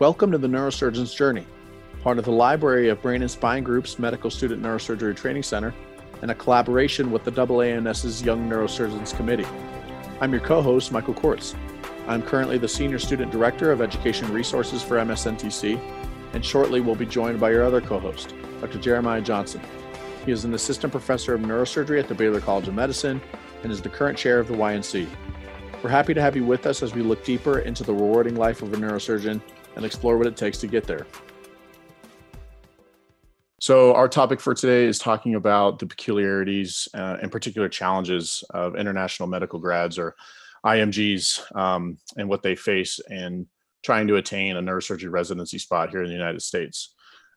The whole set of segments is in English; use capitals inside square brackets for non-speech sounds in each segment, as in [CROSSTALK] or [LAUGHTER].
Welcome to the Neurosurgeon's Journey, part of the Library of Brain and Spine Group's Medical Student Neurosurgery Training Center and a collaboration with the AANS's Young Neurosurgeons Committee. I'm your co host, Michael Kortz. I'm currently the Senior Student Director of Education Resources for MSNTC, and shortly we'll be joined by your other co host, Dr. Jeremiah Johnson. He is an assistant professor of neurosurgery at the Baylor College of Medicine and is the current chair of the YNC. We're happy to have you with us as we look deeper into the rewarding life of a neurosurgeon and explore what it takes to get there. So, our topic for today is talking about the peculiarities uh, and particular challenges of international medical grads or IMGs um, and what they face in trying to attain a neurosurgery residency spot here in the United States.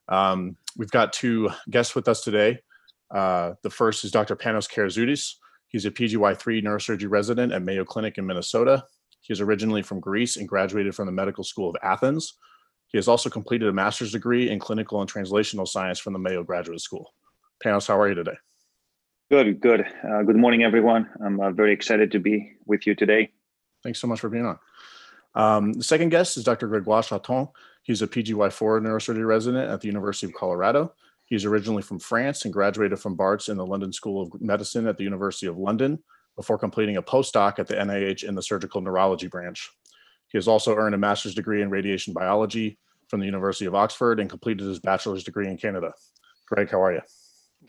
Um, we've got two guests with us today. Uh, the first is Dr. Panos Kerezoudis. He's a PGY3 neurosurgery resident at Mayo Clinic in Minnesota. He is originally from Greece and graduated from the Medical School of Athens. He has also completed a master's degree in clinical and translational science from the Mayo Graduate School. Panos, how are you today? Good, good. Uh, good morning, everyone. I'm uh, very excited to be with you today. Thanks so much for being on. Um, the second guest is Dr. Gregoire Chatain. He's a PGY4 neurosurgery resident at the University of Colorado. He's originally from France and graduated from Barts in the London School of Medicine at the University of London before completing a postdoc at the NIH in the surgical neurology branch. He has also earned a master's degree in radiation biology from the University of Oxford and completed his bachelor's degree in Canada. Greg, how are you?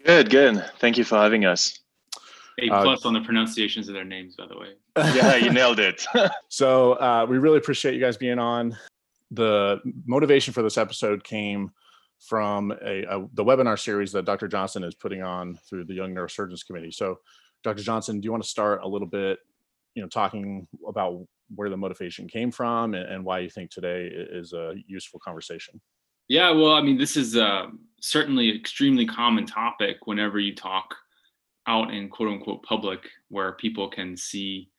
Good, good. Thank you for having us. A uh, plus uh, on the pronunciations of their names, by the way. [LAUGHS] yeah, you nailed it. [LAUGHS] so uh, we really appreciate you guys being on. The motivation for this episode came from a, a, the webinar series that Dr. Johnson is putting on through the Young Neurosurgeons Committee. So Dr. Johnson, do you want to start a little bit, you know, talking about where the motivation came from and, and why you think today is a useful conversation? Yeah, well, I mean, this is uh, certainly an extremely common topic whenever you talk out in quote unquote public, where people can see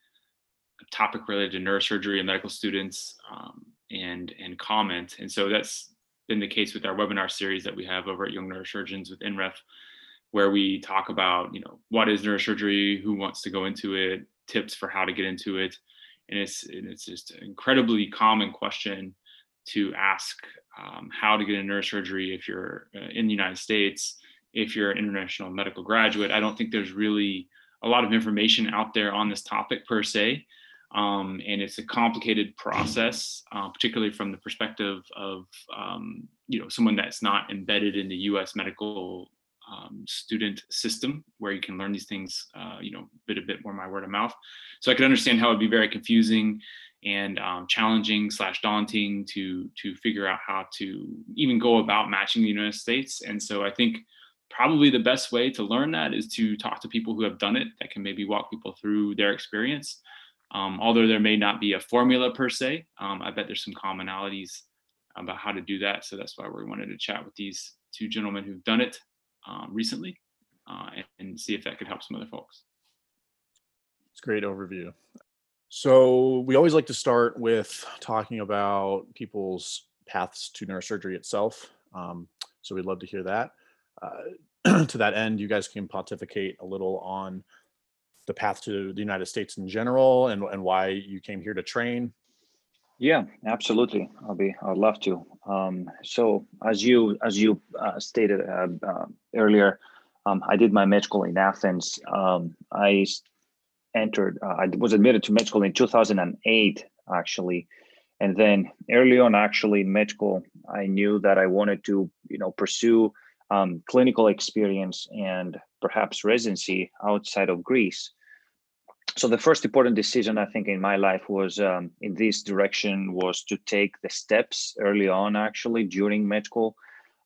a topic related to neurosurgery and medical students um, and and comment. And so that's been the case with our webinar series that we have over at Young Neurosurgeons with NREF where we talk about, you know, what is neurosurgery, who wants to go into it, tips for how to get into it. And it's, and it's just an incredibly common question to ask um, how to get into neurosurgery if you're uh, in the United States, if you're an international medical graduate. I don't think there's really a lot of information out there on this topic per se. Um, and it's a complicated process, uh, particularly from the perspective of um, you know someone that's not embedded in the U.S. medical um, student system where you can learn these things, uh, you know, a bit a bit more my word of mouth. So I could understand how it'd be very confusing and um, challenging slash daunting to to figure out how to even go about matching the United States. And so I think probably the best way to learn that is to talk to people who have done it that can maybe walk people through their experience. Um, although there may not be a formula per se, um, I bet there's some commonalities about how to do that. So that's why we wanted to chat with these two gentlemen who've done it um, recently uh, and, and, see if that could help some other folks. It's a great overview. So we always like to start with talking about people's paths to neurosurgery itself. Um, so we'd love to hear that. Uh, [CLEARS THROAT] to that end, you guys can pontificate a little on the path to the United States in general and, and why you came here to train yeah, absolutely. I'll be. I'd love to. Um, so, as you as you uh, stated uh, uh, earlier, um, I did my med school in Athens. Um, I entered. Uh, I was admitted to med school in 2008, actually, and then early on, actually, in med school, I knew that I wanted to, you know, pursue um, clinical experience and perhaps residency outside of Greece so the first important decision i think in my life was um, in this direction was to take the steps early on actually during med school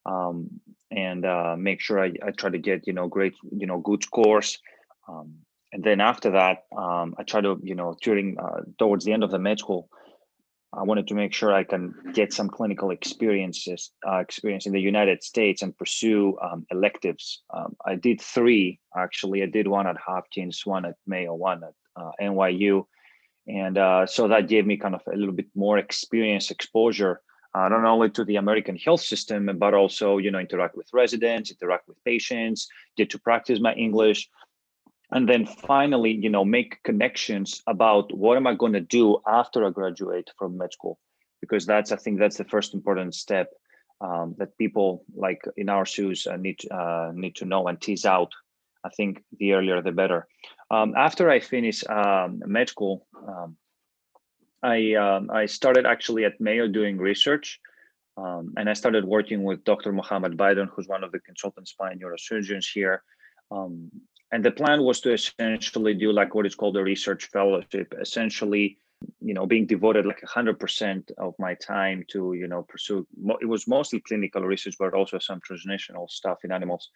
um, and uh, make sure I, I, try to get you know great you know good scores um, and then after that um, i try to you know during uh, towards the end of the med school I wanted to make sure I can get some clinical experiences uh, experience in the United States and pursue um, electives. Um, I did three actually. I did one at Hopkins, one at Mayo, one at NYU, and uh, so that gave me kind of a little bit more experience, exposure, uh, not only to the American health system, but also you know interact with residents, interact with patients, get to practice my English and then finally you know make connections about what am i going to do after i graduate from med school because that's I think that's the first important step um, that people like in our shoes uh, need uh, need to know and tease out. I think the earlier the better. Um, after I finished um, med school, um, I um, I started actually at Mayo doing research, um, and I started working with Dr. Mohammed Bydon, who's one of the consultant spine neurosurgeons here. and the plan was to essentially do like what is called a research fellowship, essentially you know being devoted like 100% of my time to you know pursue it was mostly clinical research but also some translational stuff in animals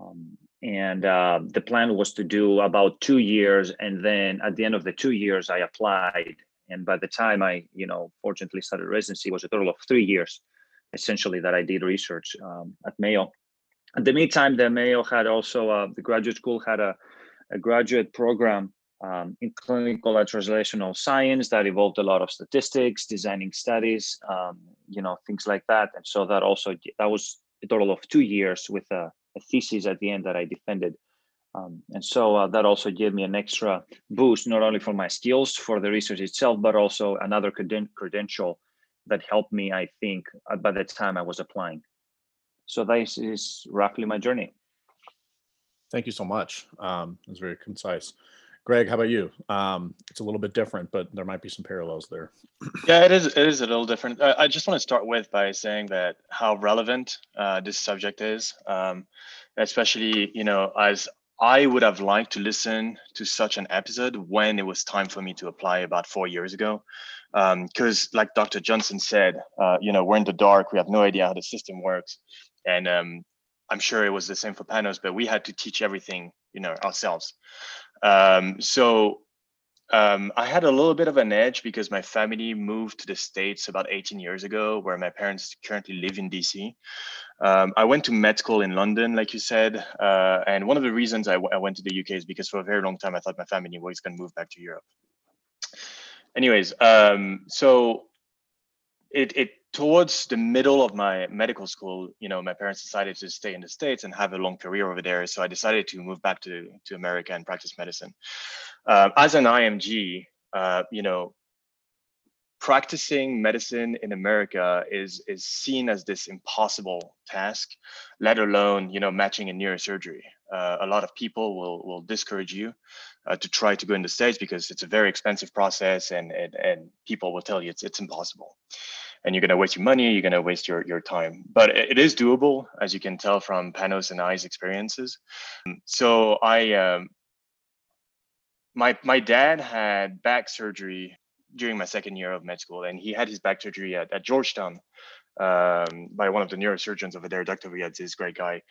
um, and uh, the plan was to do about two years and then at the end of the two years i applied and by the time i you know fortunately started residency was a total of three years essentially that i did research um, at mayo in the meantime the mayo had also uh, the graduate school had a, a graduate program um, in clinical and translational science that involved a lot of statistics, designing studies, um, you know, things like that. And so that also that was a total of two years with a, a thesis at the end that I defended. Um, and so uh, that also gave me an extra boost, not only for my skills for the research itself, but also another creden- credential that helped me, I think, uh, by the time I was applying. So this is roughly my journey. Thank you so much. Um, it was very concise. Greg, how about you? Um, it's a little bit different, but there might be some parallels there. yeah, it is. It is a little different. I, I, just want to start with by saying that how relevant uh, this subject is, um, especially you know as I would have liked to listen to such an episode when it was time for me to apply about four years ago. Because, um, like Dr. Johnson said, uh, you know, we're in the dark. We have no idea how the system works, and um, I'm sure it was the same for Panos, but we had to teach everything, you know, ourselves. Um, so um, I had a little bit of an edge because my family moved to the States about 18 years ago, where my parents currently live in DC. Um, I went to med school in London, like you said. Uh, and one of the reasons I, w- I went to the UK is because for a very long time, I thought my family was going to move back to Europe. Anyways, um, so it, it towards the middle of my medical school, you know, my parents decided to stay in the States and have a long career over there. So I decided to move back to, to America and practice medicine. Uh, as an IMG, uh, you know, practicing medicine in America is is seen as this impossible task, let alone you know matching in neurosurgery. Uh, a lot of people will will discourage you uh, to try to go in the states because it's a very expensive process, and and, and people will tell you it's it's impossible and you're going to waste your money, you're going to waste your, your time. But it is doable, as you can tell from Panos and I's experiences. So I, um, my my dad had back surgery during my second year of med school, and he had his back surgery at, at Georgetown um, by one of the neurosurgeons over there, Dr. Riad, this great guy,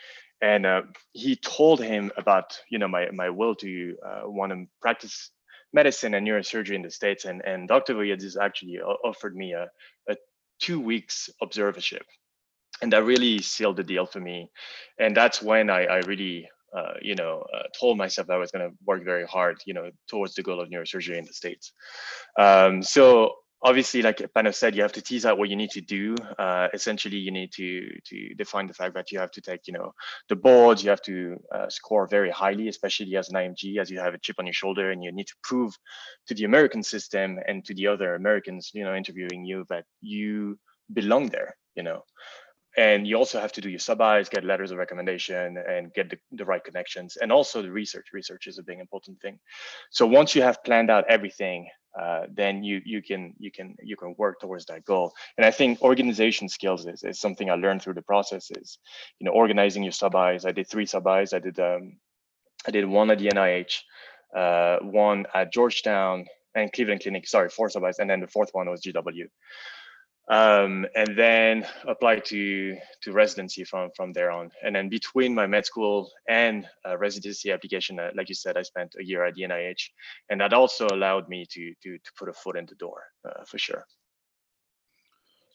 and uh, he told him about you know my my will to uh, want to practice medicine and neurosurgery in the states, and and Dr. Riad actually offered me a, a two weeks observership. And that really sealed the deal for me. And that's when I, I really, uh, you know, uh, told myself I was going to work very hard, you know, towards the goal of neurosurgery in the States. Um, so obviously, like Panos said, you have to tease out what you need to do. Uh, essentially, you need to to define the fact that you have to take, you know, the boards. You have to uh, score very highly, especially as an IMG, as you have a chip on your shoulder, and you need to prove to the American system and to the other Americans, you know, interviewing you that you belong there. You know, and you also have to do your sub-Is, get letters of recommendation, and get the, the right connections, and also the research. Research is a big important thing. So once you have planned out everything, uh, then you you can you can you can work towards that goal. And I think organization skills is, is something I learned through the process. Is you know organizing your sub-Is. I did three sub-Is. I did um, I did one at the NIH, uh, one at Georgetown and Cleveland Clinic. Sorry, four sub-Is, and then the fourth one was GW um, and then applied to to residency from from there on. And then between my med school and uh, residency application, uh, like you said, I spent a year at the NIH, and that also allowed me to to to put a foot in the door uh, for sure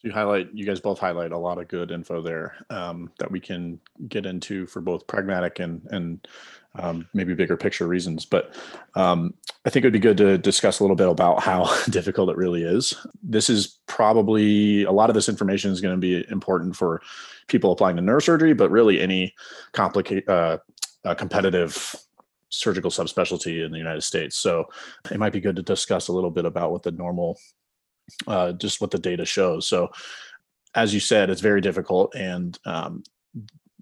you highlight you guys both highlight a lot of good info there um, that we can get into for both pragmatic and and um, maybe bigger picture reasons but um, i think it would be good to discuss a little bit about how [LAUGHS] difficult it really is this is probably a lot of this information is going to be important for people applying to neurosurgery but really any complicate uh, uh, competitive surgical subspecialty in the united states so it might be good to discuss a little bit about what the normal uh, just what the data shows. So, as you said, it's very difficult. And um,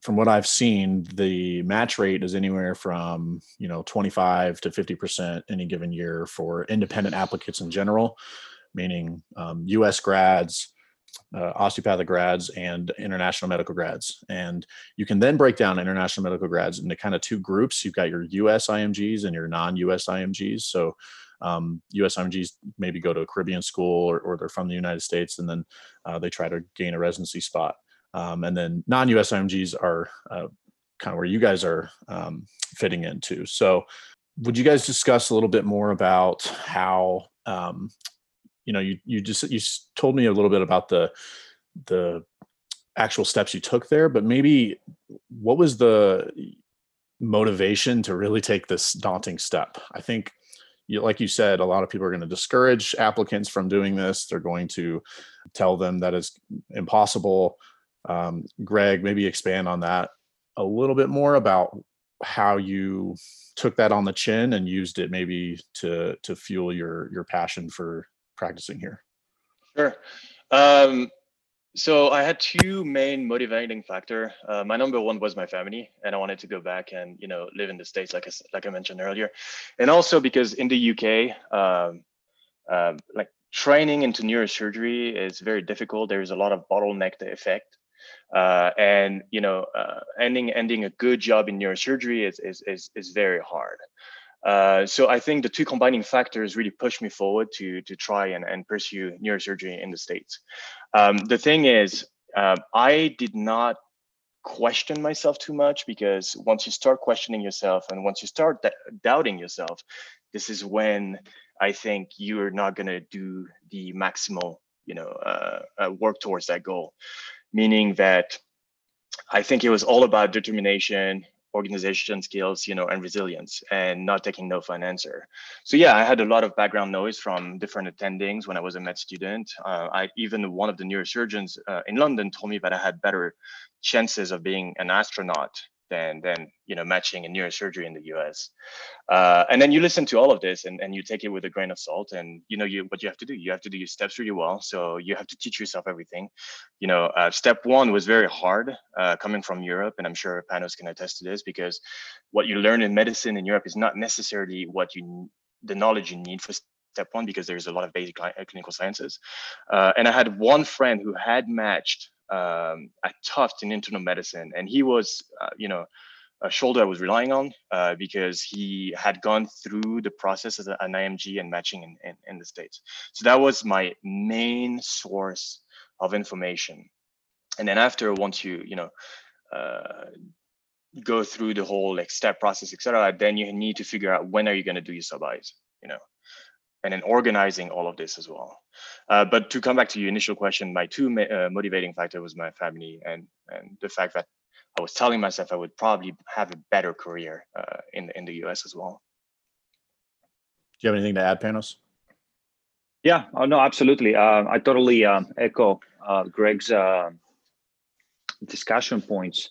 from what I've seen, the match rate is anywhere from you know 25 to 50 percent any given year for independent applicants in general, meaning um, U.S. grads, uh, osteopathic grads, and international medical grads. And you can then break down international medical grads into kind of two groups. You've got your U.S. IMGs and your non-U.S. IMGs. So um, US IMGs maybe go to a Caribbean school or, or they're from the United States and then uh, they try to gain a residency spot. Um, and then non-US IMGs are uh, kind of where you guys are um, fitting into. So would you guys discuss a little bit more about how, um, you know, you, you just, you told me a little bit about the, the actual steps you took there, but maybe what was the motivation to really take this daunting step? I think you, like you said, a lot of people are going to discourage applicants from doing this. They're going to tell them that it's impossible. Um, Greg, maybe expand on that a little bit more about how you took that on the chin and used it maybe to to fuel your your passion for practicing here. Sure. Um, so I had two main motivating factor. Uh, my number one was my family, and I wanted to go back and you know live in the states, like I like I mentioned earlier, and also because in the UK, um, uh, like training into neurosurgery is very difficult. There is a lot of bottleneck effect, uh, and you know uh, ending ending a good job in neurosurgery is is is, is very hard. Uh, so I think the two combining factors really pushed me forward to to try and, and pursue neurosurgery in the States. Um, the thing is, uh, I did not question myself too much because once you start questioning yourself and once you start doubting yourself, this is when I think you're not to do the maximal, you know, uh, uh, work towards that goal. Meaning that I think it was all about determination, organization skills, you know, and resilience and not taking no for an answer. So yeah, I had a lot of background noise from different attendings when I was a med student. Uh, I even one of the neurosurgeons uh, in London told me that I had better chances of being an astronaut than than you know matching a neurosurgery in the US. Uh, and then you listen to all of this and, and you take it with a grain of salt and you know you what you have to do. You have to do your steps really well. So you have to teach yourself everything. You know, uh, step one was very hard uh, coming from Europe, and I'm sure Panos can attest to this because what you learn in medicine in Europe is not necessarily what you the knowledge you need for step one because there's a lot of basic clinical sciences. Uh, and I had one friend who had matched um, at Tufts in internal medicine, and he was, uh, you know, a shoulder I was relying on uh, because he had gone through the process as an IMG and matching in, in, in, the States. So that was my main source of information. And then after, once you, you know, uh, go through the whole like step process, etc., then you need to figure out when are you going to do your sub Is, you know, and then organizing all of this as well. Uh, but to come back to your initial question, my two uh, motivating factor was my family and and the fact that I was telling myself I would probably have a better career uh, in in the US as well. Do you have anything to add, Panos? Yeah, oh, no, absolutely. Uh, I totally um, echo uh, Greg's uh, discussion points.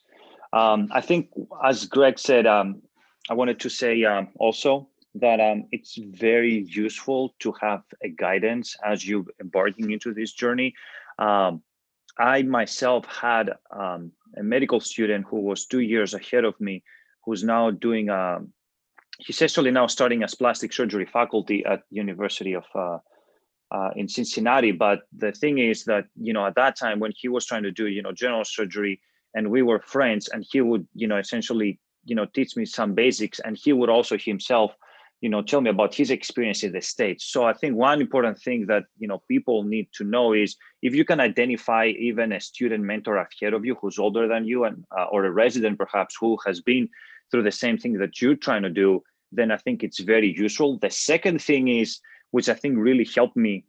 Um, I think, as Greg said, um, I wanted to say um, also that um, it's very useful to have a guidance as you're embarking into this journey. Um, I myself had um, a medical student who was two years ahead of me, who's now doing. Um, he's actually now starting as plastic surgery faculty at University of uh, uh, in Cincinnati. But the thing is that you know at that time when he was trying to do you know general surgery, and we were friends, and he would you know essentially you know teach me some basics, and he would also himself you know tell me about his experience in the states. So i think one important thing that you know people need to know is if you can identify even a student mentor ahead of you who's older than you and uh, or a resident perhaps who has been through the same thing that you're trying to do then i think it's very useful. The second thing is which i think really helped me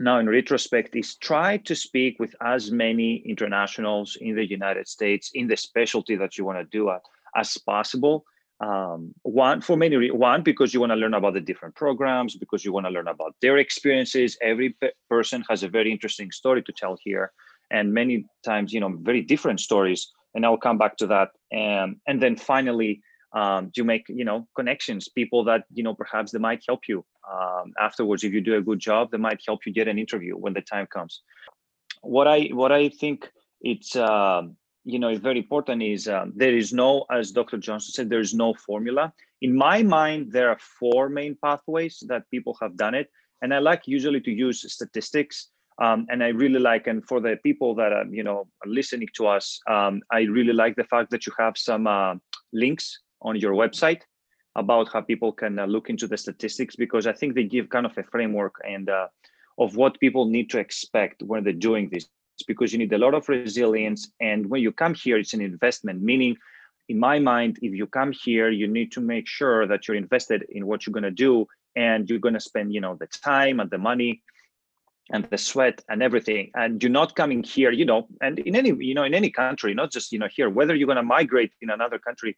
now in retrospect is try to speak with as many internationals in the united states in the specialty that you want to do as possible um, one for many one because you want to learn about the different programs because you want to learn about their experiences. Every pe- person has a very interesting story to tell here and many times you know very different stories and i'll come back to that. And and then finally um, you make you know connections people that you know perhaps they might help you um, afterwards. If you do a good job they might help you get an interview when the time comes. What i what i think it's uh, you know very important is um, there is no as dr johnson said there is no formula in my mind there are four main pathways that people have done it and i like usually to use statistics um, and I really like, and for the people that are, you know, listening to us, um, I really like the fact that you have some uh, links on your website about how people can uh, look into the statistics because I think they give kind of a framework and uh, of what people need to expect when they're doing this. It's because you need a lot of resilience, and when you come here, it's an investment. Meaning, in my mind, if you come here, you need to make sure that you're invested in what you're going to do, and you're going to spend, you know, the time and the money and the sweat and everything and you're not coming here you know and in any you know in any country not just you know here whether you're going to migrate in another country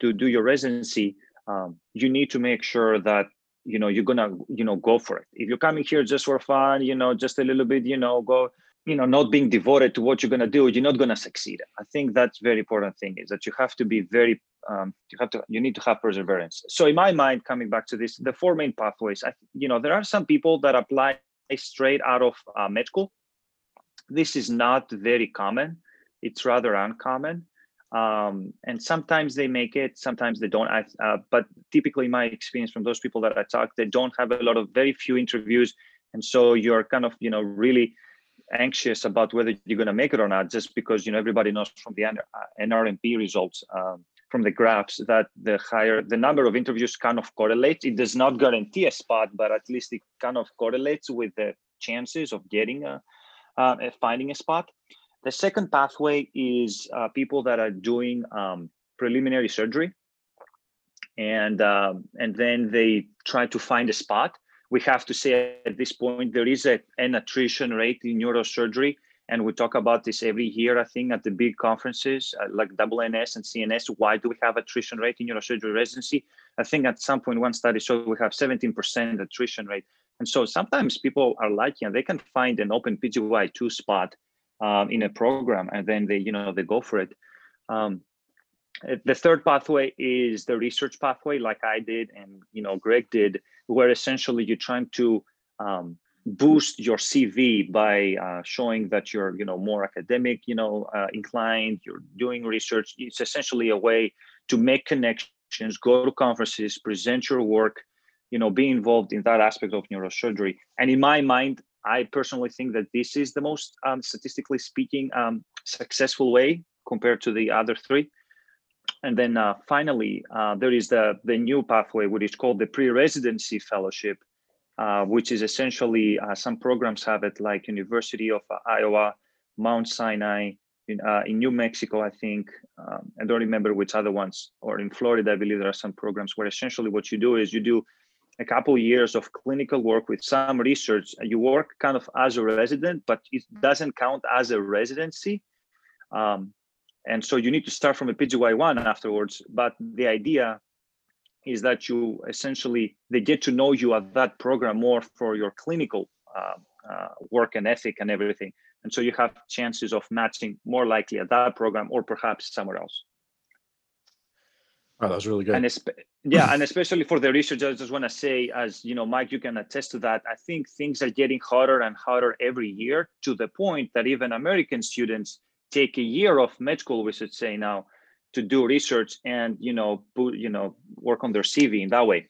to do your residency um, you need to make sure that you know you're gonna you know go for it if you're coming here just for fun you know just a little bit you know go you know not being devoted to what you're gonna do you're not gonna succeed. I think that's very important thing is that you have to be very um, you have to you need to have perseverance. So in my mind coming back to this the four main pathways i you know there are some people that apply straight out of uh, med school. This is not very common. It's rather uncommon. Um, and sometimes they make it sometimes they don't. Uh, but typically my experience from those people that i talk they don't have a lot of very few interviews. And so you're kind of you know really anxious about whether you're going to make it or not just because you know everybody knows from the nrmp results um, from the graphs that the higher the number of interviews kind of correlates it does not guarantee a spot but at least it kind of correlates with the chances of getting a, uh, finding a spot. The second pathway is uh, people that are doing um, preliminary surgery, and um, and then they try to find a spot. We have to say at this point there is a, an attrition rate in neurosurgery, and we talk about this every year. I think at the big conferences uh, like WNS and CNS. Why do we have attrition rate in neurosurgery residency? I think at some point one study showed we have 17% attrition rate, and so sometimes people are lucky and they can find an open PGY two spot um, in a program and then they you know they go for it um, the third pathway is the research pathway like i did and you know greg did where essentially you're trying to um, boost your cv by uh, showing that you're you know more academic you know uh, inclined you're doing research it's essentially a way to make connections go to conferences present your work you know be involved in that aspect of neurosurgery and in my mind I personally think that this is the most, um, statistically speaking, um, successful way compared to the other three. And then uh, finally, uh, there is the, the new pathway, which is called the pre-residency fellowship, uh, which is essentially uh, some programs have it like University of Iowa, Mount Sinai, in, uh, in New Mexico, I think, um, I don't remember which other ones, or in Florida, I believe there are some programs where essentially what you do is you do a couple years of clinical work with some research. You work kind of as a resident, but it doesn't count as a residency. Um, and so you need to start from a PGY1 afterwards. But the idea is that you essentially, they get to know you at that program more for your clinical uh, uh, work and ethic and everything. And so you have chances of matching more likely at that program or perhaps somewhere else. Oh, that was really good. And yeah, and especially for the research, I just want to say, as you know, Mike, you can attest to that. I think things are getting harder and harder every year to the point that even American students take a year of med school, we should say now, to do research and you know, put, you know, work on their CV in that way.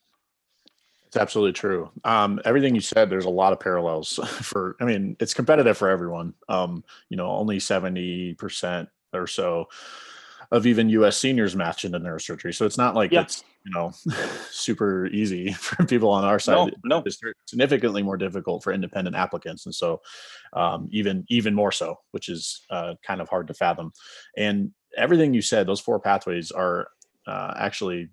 It's absolutely true. Um, everything you said, there's a lot of parallels [LAUGHS] for. I mean, it's competitive for everyone. Um, you know, only seventy percent or so of even U.S. seniors match into neurosurgery. So it's not like yeah. it's you know [LAUGHS] super easy [LAUGHS] for people on our side. No, no. It's significantly more difficult for independent applicants, and so um, even even more so, which is uh, kind of hard to fathom. And everything you said, those four pathways are uh, actually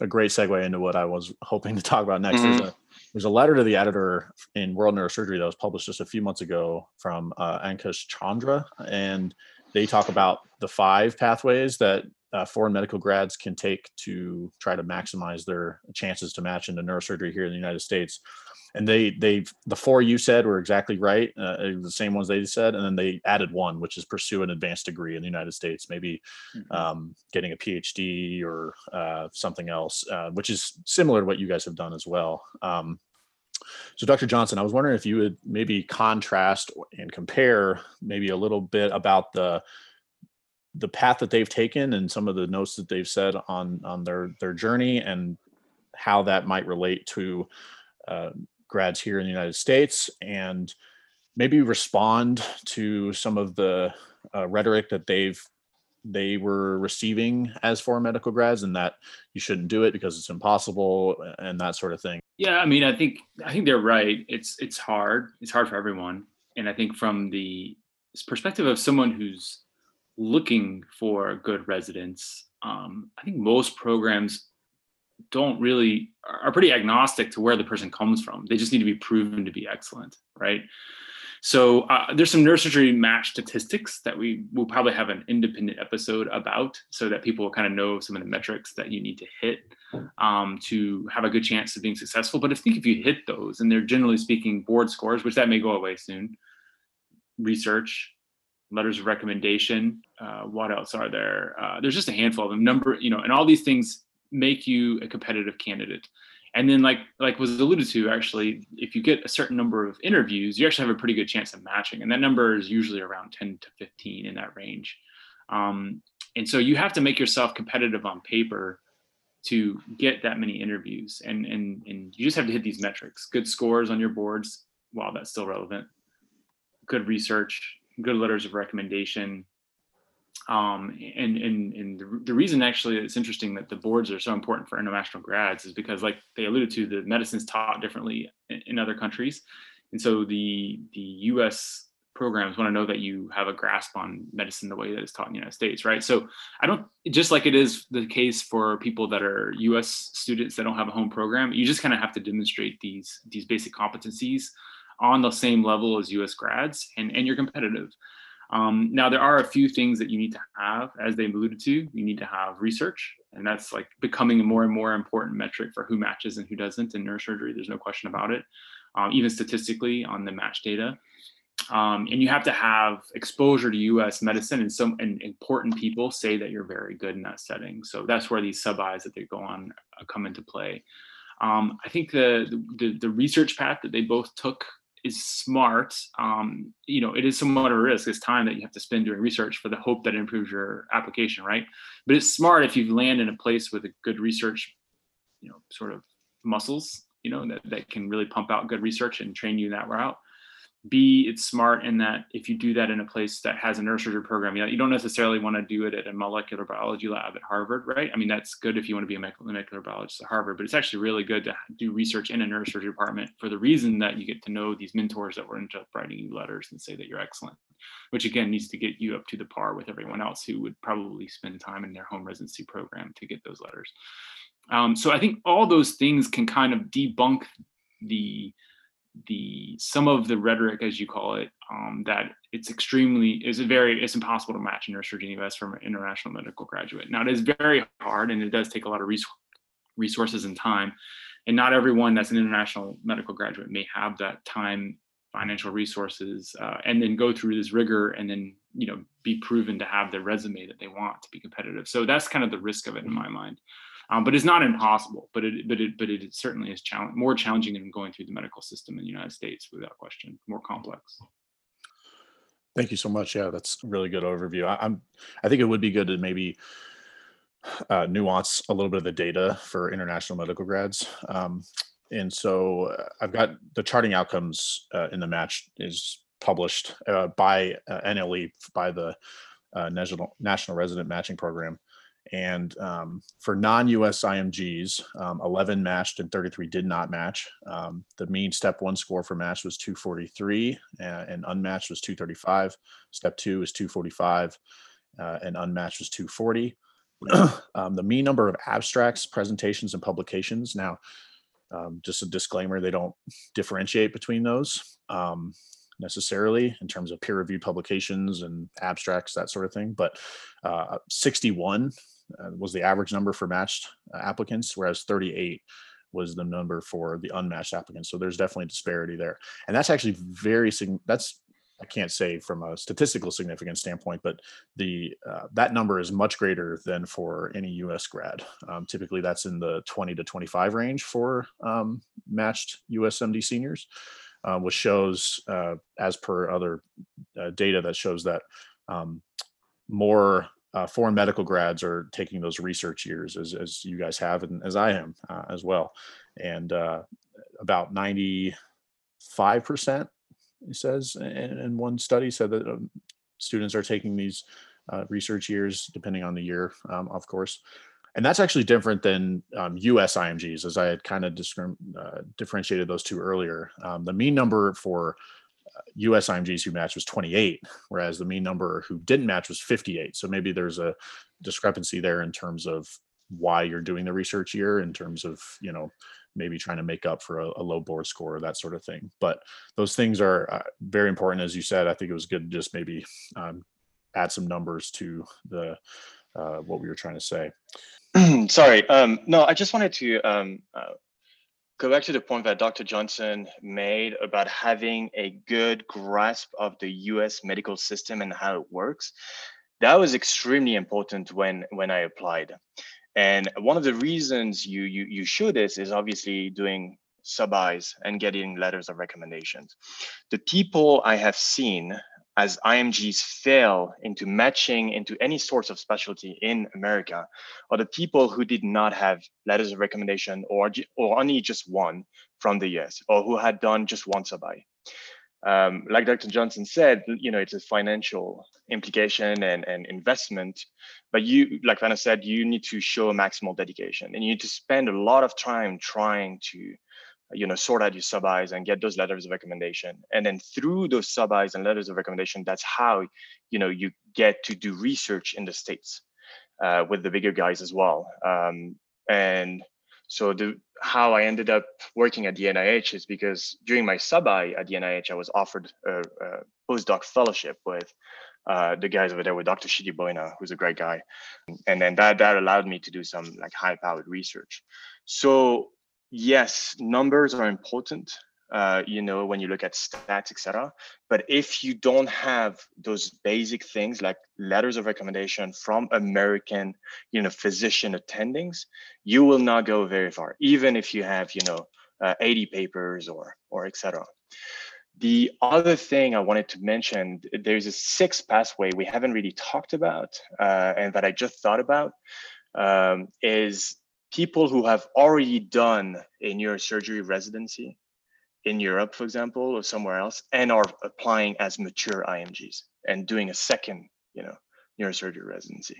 a great segue into what I was hoping to talk about next. Mm-hmm. There's a there's a letter to the editor in World Neurosurgery that was published just a few months ago from uh, Ankush Chandra, and they talk about the five pathways that uh, foreign medical grads can take to try to maximize their chances to match into neurosurgery here in the United States. and they they the four you said were exactly right, uh, the same ones they said, and then they added one, which is pursue an advanced degree in the United States, maybe Mhm. um, getting a PhD or uh, something else, uh, which is similar to what you guys have done as well. Um, so, Dr. Johnson, I was wondering if you would maybe contrast and compare maybe a little bit about the the path that they've taken and some of the notes that they've said on on their their journey and how that might relate to uh, grads here in the United States and maybe respond to some of the uh, rhetoric that they've they were receiving as foreign medical grads and that you shouldn't do it because it's impossible and that sort of thing. Yeah, I mean, I think I think they're right. It's it's hard. It's hard for everyone, and I think from the perspective of someone who's looking for good residents, um, I think most programs don't really are pretty agnostic to where the person comes from. They just need to be proven to be excellent, right? So uh, there's some neurosurgery match statistics that we will probably have an independent episode about, so that people kind of know some of the metrics that you need to hit um, to have a good chance of being successful. But I think if you hit those, and they're generally speaking board scores, which that may go away soon, research, letters of recommendation, uh, what else are there? Uh, there's just a handful of them. Number, you know, and all these things make you a competitive candidate and then like like was alluded to actually if you get a certain number of interviews you actually have a pretty good chance of matching and that number is usually around 10 to 15 in that range. Um, and so you have to make yourself competitive on paper to get that many interviews and and and you just have to hit these metrics. Good scores on your boards while that's still relevant. Good research good letters of recommendation um, and and and the, the reason actually it's interesting that the boards are so important for international grads is because like they alluded to the medicine's taught differently in, in other countries. And so the the us programs want to know that you have a grasp on medicine the way that it's taught in the united states right? So i don't just like it is the case for people that are us students that don't have a home program you just kind of have to demonstrate these these basic competencies on the same level as us grads and and you're competitive um, now, there are a few things that you need to have, as they alluded to. You need to have research, and that's like becoming a more and more important metric for who matches and who doesn't in neurosurgery. There's no question about it, um, even statistically on the match data. Um, and you have to have exposure to U.S. medicine, and some and important people say that you're very good in that setting. So that's where these sub-Is that they go on uh, come into play. Um, I think the, the the research path that they both took is smart, um, you know, it is somewhat of a risk. It's time that you have to spend doing research for the hope that it improves your application, right? But it's smart if you land in a place with a good research, you know, sort of muscles, you know, that, that can really pump out good research and train you that route. B, it's smart in that if you do that in a place that has a neurosurgery program, you, know, you don't necessarily want to do it at a molecular biology lab at Harvard, right? I mean, that's good if you want to be a molecular biologist at Harvard, but it's actually really good to do research in a neurosurgery department for the reason that you get to know these mentors that will end up writing you letters and say that you're excellent, which again needs to get you up to the par with everyone else who would probably spend time in their home residency program to get those letters. Um, so I think all those things can kind of debunk the the some of the rhetoric, as you call it, um, that it's extremely is a very it's impossible to match a in the US from an international medical graduate. Now it is very hard and it does take a lot of res- resources and time, and not everyone that's an international medical graduate may have that time, financial resources, uh, and then go through this rigor and then you know be proven to have the resume that they want to be competitive. So that's kind of the risk of it in my mind. Um, but it's not impossible. But it, but it, but it certainly is challenge, more challenging than going through the medical system in the United States, without question. More complex. Thank you so much. Yeah, that's a really good overview. I, am I think it would be good to maybe uh, nuance a little bit of the data for international medical grads. Um, and so uh, I've got the charting outcomes uh, in the match is published uh, by uh, NLE by the uh, National National Resident Matching Program. And um, for non-US IMGs, um, 11 matched and 33 did not match. Um, the mean step one score for match was 243 uh, and unmatched was 235. Step two was 245 uh, and unmatched was 240. [CLEARS THROAT] Um, the mean number of abstracts, presentations, and publications. Now, um, just a disclaimer, they don't differentiate between those um, necessarily in terms of peer-reviewed publications and abstracts, that sort of thing. But uh, 61 uh, was the average number for matched uh, applicants, whereas 38 was the number for the unmatched applicants. So there's definitely disparity there, and that's actually very that's I can't say from a statistical significance standpoint, but the uh, that number is much greater than for any U.S. grad. Um, typically, that's in the 20 to 25 range for um, matched USMD seniors, uh, which shows, uh, as per other uh, data, that shows that um, more uh, foreign medical grads are taking those research years, as as you guys have, and as I am uh, as well, and uh, about 95 percent it says in, in one study said that um, students are taking these uh, research years depending on the year um, of course. And that's actually different than um, us imgs as i had kind of discrim- uh, differentiated those two earlier. Um, the mean number for us imgs who matched was 28 whereas the mean number who didn't match was 58 so maybe there's a discrepancy there in terms of why you're doing the research year in terms of you know maybe trying to make up for a, a low board score or that sort of thing. But those things are uh, very important, as you said. I think it was good to just maybe um, add some numbers to the uh, what we were trying to say. [CLEARS THROAT] Sorry, um, no, I just wanted to um, uh, go back to the point that Dr. Johnson made about having a good grasp of the U.S. medical system and how it works. That was extremely important when when I applied. And one of the reasons you you you should this is obviously doing sub-Is and getting letters of recommendations. The people I have seen as IMGs fail into matching into any sorts of specialty in America are the people who did not have letters of recommendation or, or only just one from the US or who had done just one sub-I um, like Dr. Johnson said, you know, it's a financial implication and, and investment. But you, like Vanna said, you need to show maximal dedication and you need to spend a lot of time trying to, you know, sort out your sub-Is and get those letters of recommendation. And then through those sub-Is and letters of recommendation, that's how, you know, you get to do research in the States uh, with the bigger guys as well. Um, and so the how I ended up working at the NIH is because during my sub-I at the NIH, I was offered a, a postdoc fellowship with uh, the guys over there with Dr. Chittiboina, who's a great guy. And then that, that allowed me to do some like high powered research. So yes, numbers are important uh, you know, when you look at stats, etc. But if you don't have those basic things like letters of recommendation from American, you know, physician attendings, you will not go very far, even if you have, you know, uh, 80 papers or or etc. The other thing I wanted to mention, there's a sixth pathway we haven't really talked about, uh, and that I just thought about, um, is people who have already done a neurosurgery residency in Europe, for example, or somewhere else, and are applying as mature IMGs and doing a second, you know, neurosurgery residency.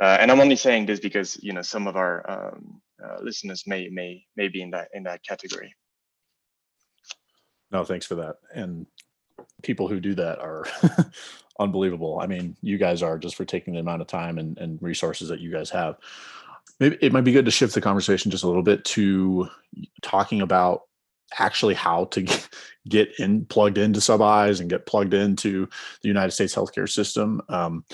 Uh, and I'm only saying this because you know some of our um, uh, listeners may may may be in that in that category. No, thanks for that. And people who do that are [LAUGHS] unbelievable. I mean, you guys are just for taking the amount of time and, and resources that you guys have. Maybe it might be good to shift the conversation just a little bit to talking about actually how to [LAUGHS] get in plugged into sub-Is and get plugged into the United States healthcare system. Um,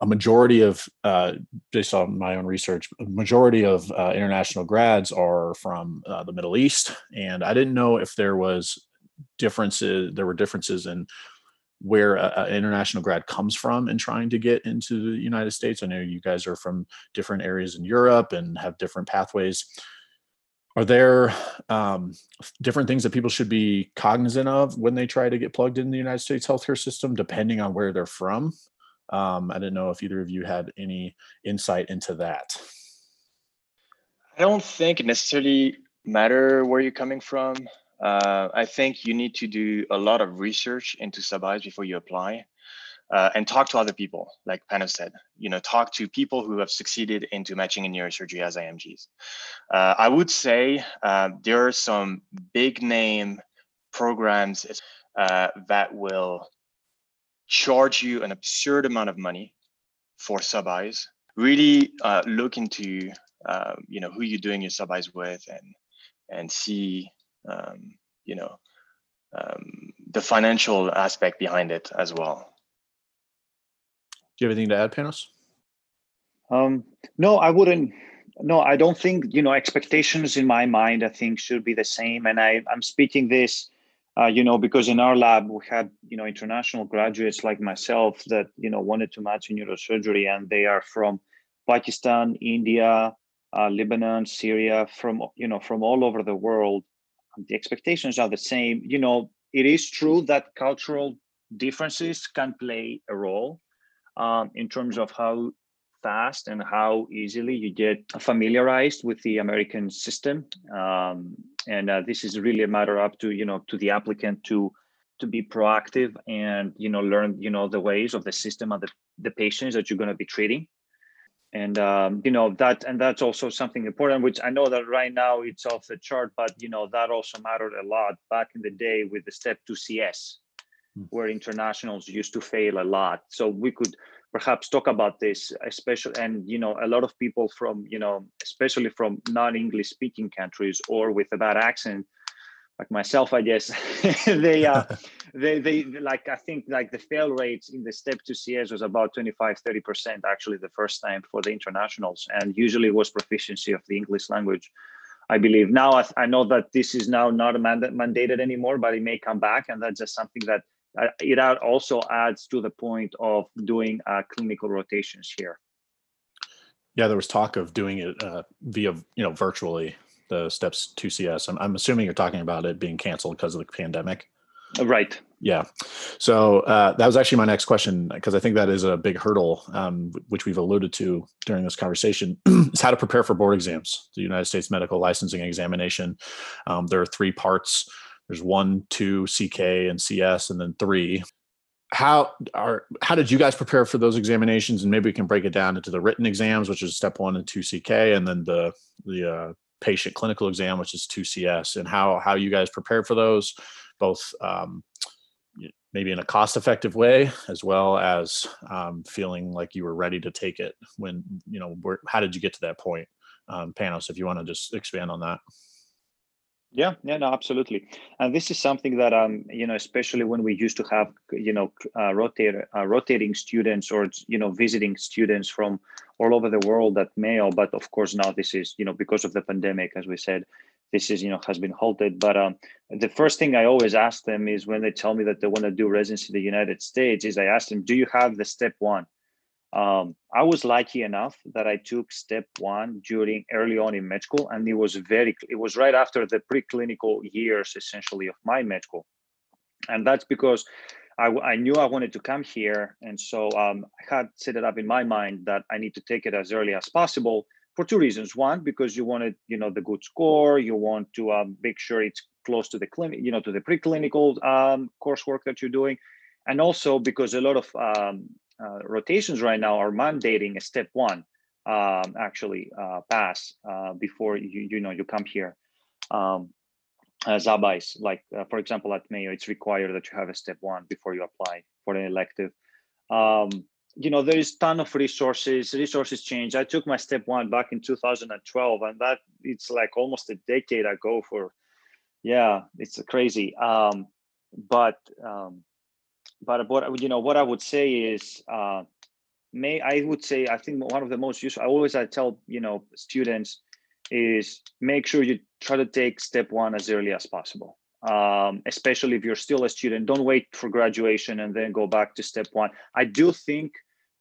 a majority of, uh, based on my own research, a majority of uh, international grads are from uh, the Middle East, and I didn't know if there was differences. There were differences in where an international grad comes from in trying to get into the United States. I know you guys are from different areas in Europe and have different pathways are there um, different things that people should be cognizant of when they try to get plugged in the United States healthcare system, depending on where they're from? Um, I didn't know if either of you had any insight into that. I don't think it necessarily matter where you're coming from. Uh, I think you need to do a lot of research into sub-Is before you apply uh, and talk to other people, like Panos said, you know, talk to people who have succeeded into matching in neurosurgery as IMGs. Uh, I would say uh, there are some big name programs uh, that will charge you an absurd amount of money for sub-Is. Really uh, look into, uh, you know, who you're doing your sub-Is with and, and see, um, you know, um, the financial aspect behind it as well. Do you have anything to add, Panos? Um, no, I wouldn't. no, I don't think you know expectations in my mind. I think should be the same, and I I'm speaking this, uh, you know, because in our lab we had you know international graduates like myself that you know wanted to match in neurosurgery, and they are from Pakistan, India, uh, Lebanon, Syria, from you know from all over the world. The expectations are the same. You know, it is true that cultural differences can play a role um, in terms of how fast and how easily you get familiarized with the American system. Um, and uh, this is really a matter up to you know to the applicant to to be proactive and you know learn you know the ways of the system and the, the patients that you're going to be treating and um, you know that and that's also something important which i know that right now it's off the chart but you know that also mattered a lot back in the day with the step 2 cs Hmm. where internationals used to fail a lot so we could perhaps talk about this especially and you know a lot of people from you know especially from non-english speaking countries or with a bad accent like myself i guess [LAUGHS] they uh [LAUGHS] they they like i think like the fail rates in the step 2 cs was about 25 30 percent actually the first time for the internationals and usually was proficiency of the english language i believe now i, I know that this is now not manda- mandated anymore but it may come back and that's just something that uh, it also adds to the point of doing uh, clinical rotations here Yeah, there was talk of doing it uh, via, you know, virtually the steps 2CS. I'm, I'm assuming you're talking about it being canceled because of the pandemic. Uh, right Yeah. So uh, that was actually my next question because I think that is a big hurdle, um, which we've alluded to during this conversation, [CLEARS THROAT] is how to prepare for board exams, the United States Medical Licensing Examination. Um, there are three parts. There's one, two, CK, and CS, and then three. How are how did you guys prepare for those examinations? And maybe we can break it down into the written exams, which is step one and two CK, and then the the uh, patient clinical exam, which is two CS, and how how you guys prepared for those, both um, maybe in a cost effective way as well as um, feeling like you were ready to take it when you know where, how did you get to that point um, panos if you want to just expand on that Yeah, yeah, no, absolutely. And this is something that um, you know, especially when we used to have, you know, uh, rotate, uh, rotating students or you know, visiting students from all over the world at Mayo. But of course, now this is you know because of the pandemic, as we said, this is you know has been halted. But um, the first thing I always ask them is when they tell me that they want to do residency in the United States, is I ask them, do you have the step one? um, I was lucky enough that I took step one during early on in med school, and it was very. It was right after the preclinical years, essentially, of my med school, and that's because I, I knew I wanted to come here, and so um, I had set it up in my mind that I need to take it as early as possible for two reasons. One, because you wanted, you know, the good score. You want to um, make sure it's close to the clinic, you know, to the preclinical um, coursework that you're doing, and also because a lot of um, uh, rotations right now are mandating a step one um, actually uh, pass uh, before you you know you come here. Um, as ABIs, like uh, for example at Mayo, it's required that you have a step one before you apply for an elective. Um, you know there is ton of resources. Resources change. I took my step one back in 2012, and that it's like almost a decade ago. For yeah, it's crazy. Um, but um, but what you know what i would say is uh may i would say i think one of the most useful i always i tell you know students is make sure you try to take step one as early as possible um especially if you're still a student don't wait for graduation and then go back to step one i do think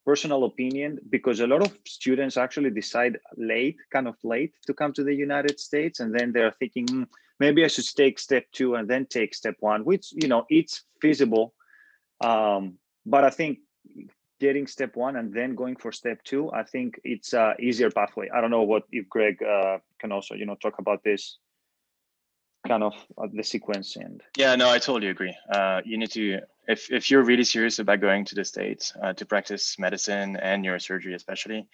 personal opinion because a lot of students actually decide late kind of late to come to the united states and then they're thinking "Hmm, maybe i should take step two and then take step one which you know it's feasible um, but I think getting step one and then going for step two, I think it's a easier pathway. I don't know what if Greg uh, can also you know talk about this kind of uh, the sequence and Yeah, no, I totally agree. Uh, you need to, if if you're really serious about going to the states uh, to practice medicine and neurosurgery, especially,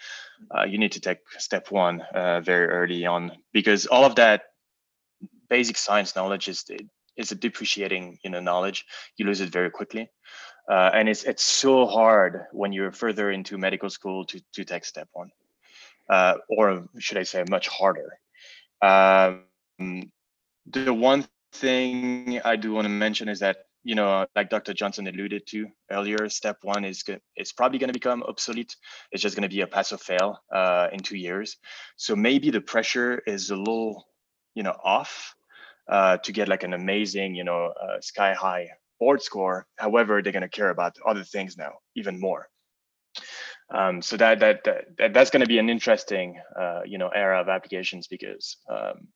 uh, you need to take step one uh, very early on because all of that basic science knowledge is is a depreciating, you know, knowledge. You lose it very quickly, uh, and it's it's so hard when you're further into medical school to to take step one, uh, or should I say, much harder. Um, the one thing I do want to mention is that you know, like Dr. Johnson alluded to earlier, step one is it's probably going to become obsolete. It's just going to be a pass or fail uh, in two years. So maybe the pressure is a little, you know, off uh, to get like an amazing, you know, uh, sky high board score. However, they're going to care about other things now even more. Um, so that, that that that's going to be an interesting, uh, you know, era of applications because um,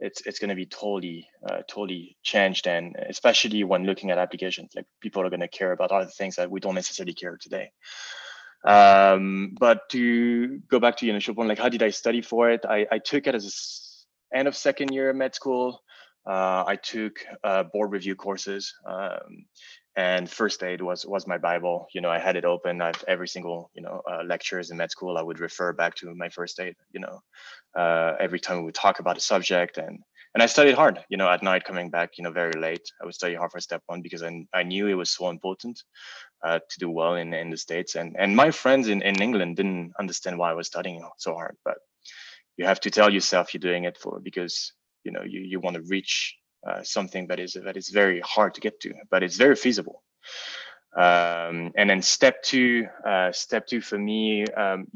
it's it's going to be totally uh, totally changed. And especially when looking at applications like people are going to care about other things that we don't necessarily care today. Um, but to go back to your initial point like how did i study for it? I, I took it as a end of second year med school. Uh, i took uh, board review courses. Um, and first aid was was my bible. You know i had it open. Every single you know uh, lectures in med school i would refer back to my first aid you know uh, every time we would talk about a subject. And and i studied hard you know at night coming back you know very late. I would study hard for step one because i, I knew it was so important uh, to do well in, in the states. And and my friends in, in england didn't understand why i was studying so hard but you have to tell yourself you're doing it for because you know you, you want to reach uh, something that is that is very hard to get to, but it's very feasible. Um, and then step two, uh, step two for me um,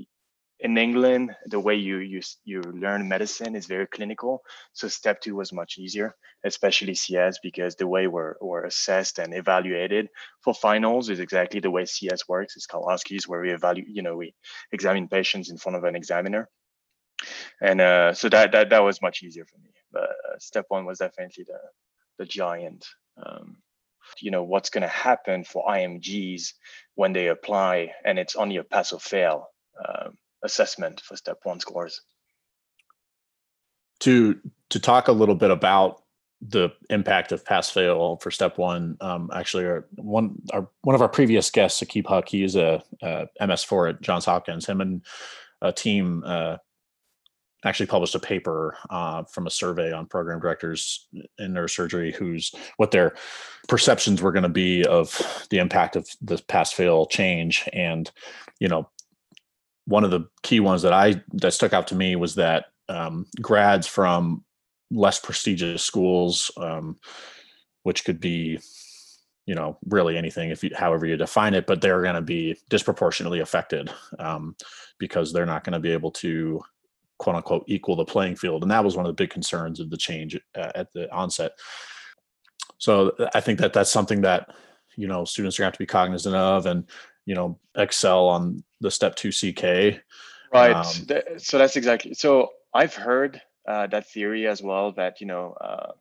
in England, the way you you you learn medicine is very clinical. So step two was much easier, especially CS, because the way we're we're assessed and evaluated for finals is exactly the way CS works. It's called OSCEs, where we evaluate, you know, we examine patients in front of an examiner and uh, so that that that was much easier for me. Uh, step one was definitely the the giant. Um, you know what's going to happen for IMGs when they apply, and it's only a pass or fail uh, assessment for step one scores. To to talk a little bit about the impact of pass fail for step one. Um, actually, our, one our one of our previous guests, Akib Huq, he is a, a MS4 at Johns Hopkins. Him and a team uh, actually published a paper uh, from a survey on program directors in neurosurgery who's what their perceptions were going to be of the impact of the pass fail change. And you know one of the key ones that i that stuck out to me was that um, grads from less prestigious schools um, which could be you know really anything if you however you define it but they're going to be disproportionately affected um, because they're not going to be able to quote unquote equal the playing field. And that was one of the big concerns of the change uh, at the onset. So I think that that's something that, you know, students are going to have to be cognizant of and, you know, excel on the step two CK. Right. Um, so that's exactly. So I've heard uh, that theory as well that, you know, uh,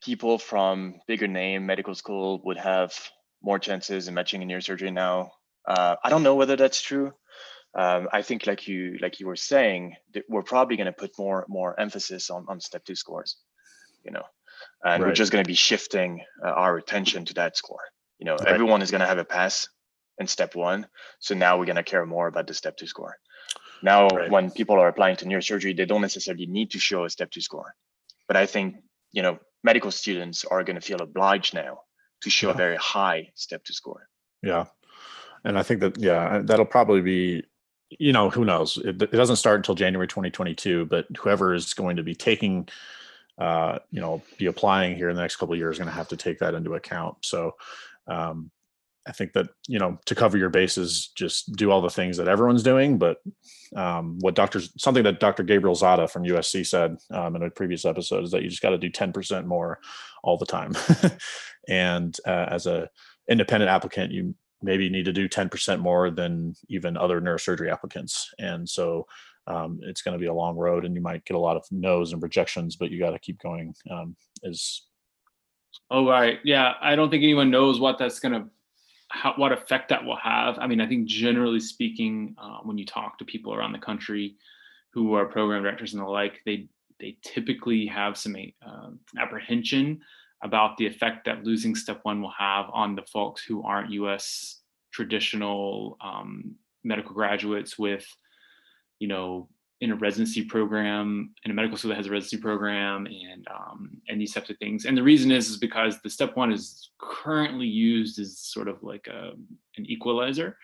people from bigger name medical school would have more chances in matching in neurosurgery now. Uh, I don't know whether that's true um, I think like you like you were saying, we're probably going to put more more emphasis on on step two scores, you know, and right. we're just going to be shifting uh, our attention to that score. You know, right. everyone is going to have a pass in step one, so now we're going to care more about the step two score. Now, right. when people are applying to neurosurgery, they don't necessarily need to show a step two score, but I think you know medical students are going to feel obliged now to show yeah. a very high step two score. Yeah, and I think that yeah, that'll probably be you know, who knows? It, it, doesn't start until January 2022, but whoever is going to be taking, uh, you know, be applying here in the next couple of years is going to have to take that into account. So, um, I think that you know to cover your bases, just do all the things that everyone's doing. But um, what doctors, something that Dr. Gabriel Zada from USC said um, in a previous episode is that you just got to do 10% more all the time. [LAUGHS] and uh, as a independent applicant, you maybe need to do 10% more than even other neurosurgery applicants. And so um, it's going to be a long road and you might get a lot of no's and rejections, but you got to keep going um, is. Oh, right. Yeah. I don't think anyone knows what that's going to, how, what effect that will have. I mean, I think generally speaking, uh, when you talk to people around the country who are program directors and the like, they, they typically have some uh, apprehension about the effect that losing step one will have on the folks who aren't US traditional um, medical graduates with, you know, in a residency program, in a medical school that has a residency program and um, and these types of things. And the reason is is because the step one is currently used as sort of like a, an equalizer.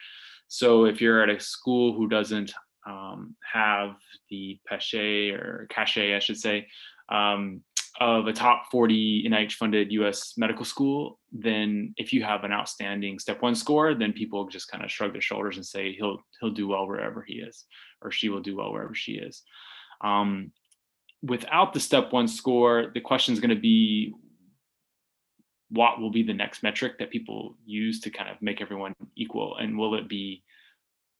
So if you're at a school who doesn't um, have the pache or cachet, I should say, um, of a top 40 NIH funded US medical school, then if you have an outstanding step one score, then people just kind of shrug their shoulders and say he'll he'll do well wherever he is, or she will do well wherever she is. Um, without the step one score, the question is going to be what will be the next metric that people use to kind of make everyone equal, and will it be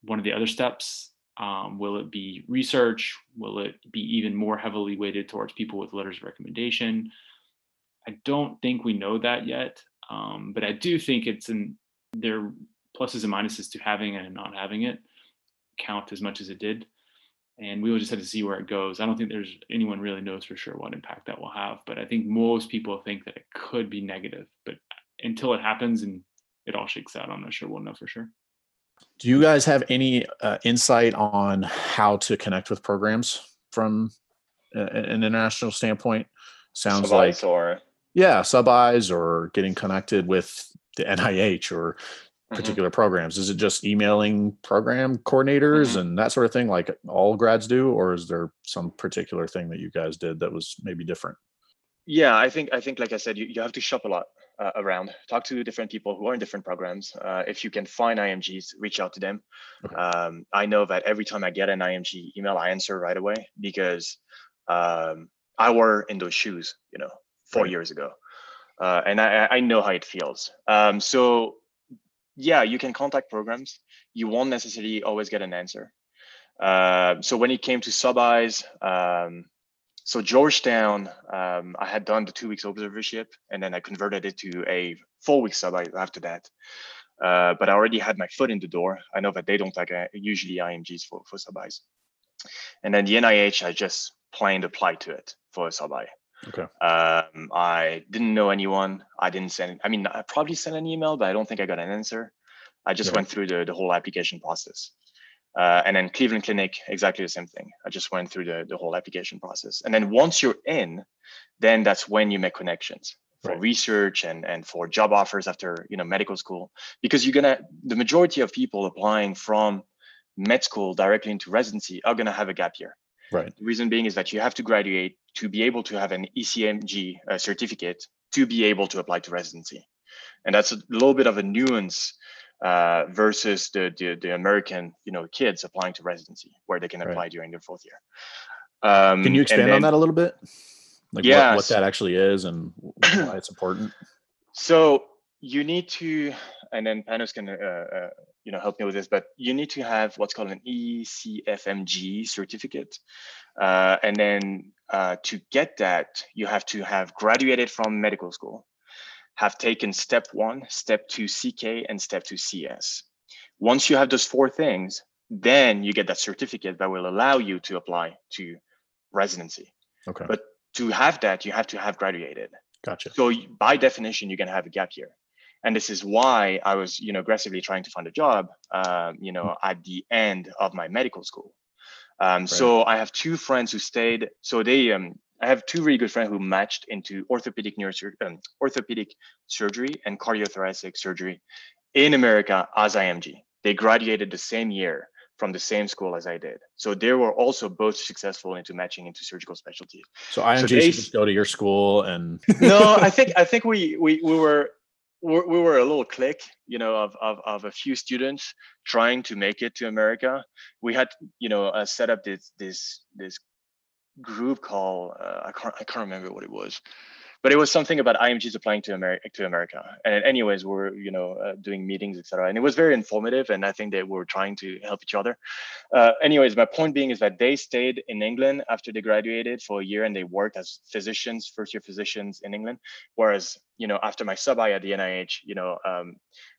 one of the other steps um, will it be research? Will it be even more heavily weighted towards people with letters of recommendation? I don't think we know that yet, um, but I do think it's in there pluses and minuses to having it and not having it count as much as it did. And we will just have to see where it goes. I don't think there's anyone really knows for sure what impact that will have, but I think most people think that it could be negative. But until it happens and it all shakes out, I'm not sure we'll know for sure. Do you guys have any uh, insight on how to connect with programs from an international standpoint? Sounds like or yeah, sub Is or getting connected with the NIH or mm-hmm. particular mm-hmm. programs. Is it just emailing program coordinators mm-hmm. and that sort of thing, like all grads do, or is there some particular thing that you guys did that was maybe different? Yeah, I think I think like I said, you, you have to shop a lot uh, around, talk to different people who are in different programs. Uh, if you can find IMGs, reach out to them. Okay. Um, I know that every time I get an IMG email, I answer right away because um, I were in those shoes, you know, four right. years ago, uh, and I, I know how it feels. Um, so yeah, you can contact programs. You won't necessarily always get an answer. Uh, so when it came to sub-Is, um, so Georgetown, um, I had done the two weeks observership and then I converted it to a four week sub after that. Uh, but I already had my foot in the door. I know that they don't like uh, usually IMGs for, for sub-Is. And then the NIH, I just plain applied to it for a sub-I. Okay. Um, I didn't know anyone. I didn't send, I mean, I probably sent an email, but I don't think I got an answer. I just went through the, the whole application process. Uh, and then Cleveland Clinic, exactly the same thing. I just went through the, the whole application process. And then once you're in, then that's when you make connections for right. research and, and for job offers after you know medical school. Because you're gonna the majority of people applying from med school directly into residency are gonna have a gap year. Right. The reason being is that you have to graduate to be able to have an ECMG uh, certificate to be able to apply to residency. And that's a little bit of a nuance uh, versus the, the, the American you know kids applying to residency where they can apply right. during their fourth year. Um, can you expand then, on that a little bit? Like yeah, what, what that actually is and [CLEARS THROAT] why it's important. So you need to, and then Panos can uh, uh, you know help me with this, but you need to have what's called an ECFMG certificate, uh, and then uh, to get that you have to have graduated from medical school have taken step one, step two CK, and step two CS. Once you have those four things, then you get that certificate that will allow you to apply to residency. Okay. But to have that, you have to have graduated. Gotcha. So by definition, you're gonna have a gap year, and this is why I was, you know, aggressively trying to find a job, um, you know, at the end of my medical school. Um, right. So I have two friends who stayed. So they um, I have two really good friends who matched into orthopedic neurosurgery, um, orthopedic surgery and cardiothoracic surgery in America as IMG. They graduated the same year from the same school as I did. So they were also both successful into matching into surgical specialties. So IMG so they, should go to your school and [LAUGHS] No, I [LAUGHS] think I think we we we were we were a little clique, you know, of, of, of a few students trying to make it to America. We had, you know, uh, set up this this this group call. Uh, I can't I can't remember what it was, but it was something about IMGs applying to America to America. And anyways, we're you know uh, doing meetings, etc. And it was very informative, and I think they were trying to help each other. Uh, anyways, my point being is that they stayed in England after they graduated for a year, and they worked as physicians, first year physicians in England. Whereas you know after my sub I at the NIH, you know um,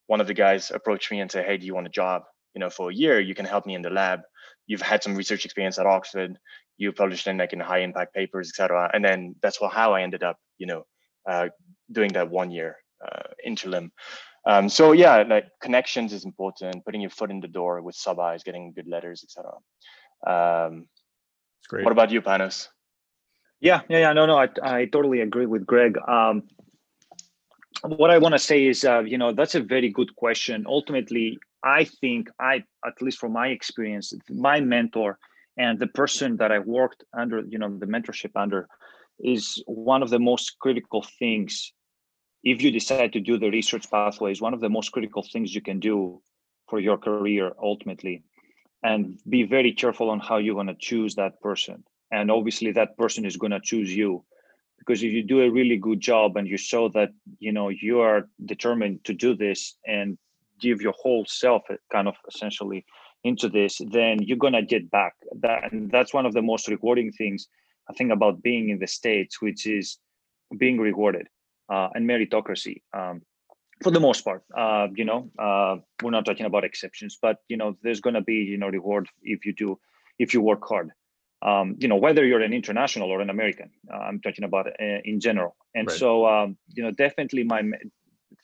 one of the guys approached me and said, "Hey, do you want a job?" You know, for a year, you can help me in the lab you've had some research experience at Oxford, you published in like in high impact papers, etc. And then that's how I ended up, you know, uh, doing that one year uh, interim. Um, so yeah, like connections is important. Putting your foot in the door with sub Is, getting good letters, etc. Um, great. What about you, Panos? Yeah, yeah, yeah. No, no, I, I totally agree with Greg. Um, what I want to say is, uh, you know, that's a very good question. Ultimately, I think I, at least from my experience, my mentor and the person that I worked under, you know, the mentorship under, is one of the most critical things. If you decide to do the research pathway is one of the most critical things you can do for your career ultimately. And be very careful on how you're going to choose that person. And obviously that person is going to choose you because if you do a really good job and you show that you know you are determined to do this and give your whole self uh, kind of essentially into this then you're going to get back. That and that's one of the most rewarding things i think about being in the states which is being rewarded uh, and meritocracy um, for the most part. Uh, you know uh, we're not talking about exceptions but you know there's going to be you know reward if you do if you work hard um, you know whether you're an international or an american uh, i'm talking about uh, in general and Right. so um, you know definitely my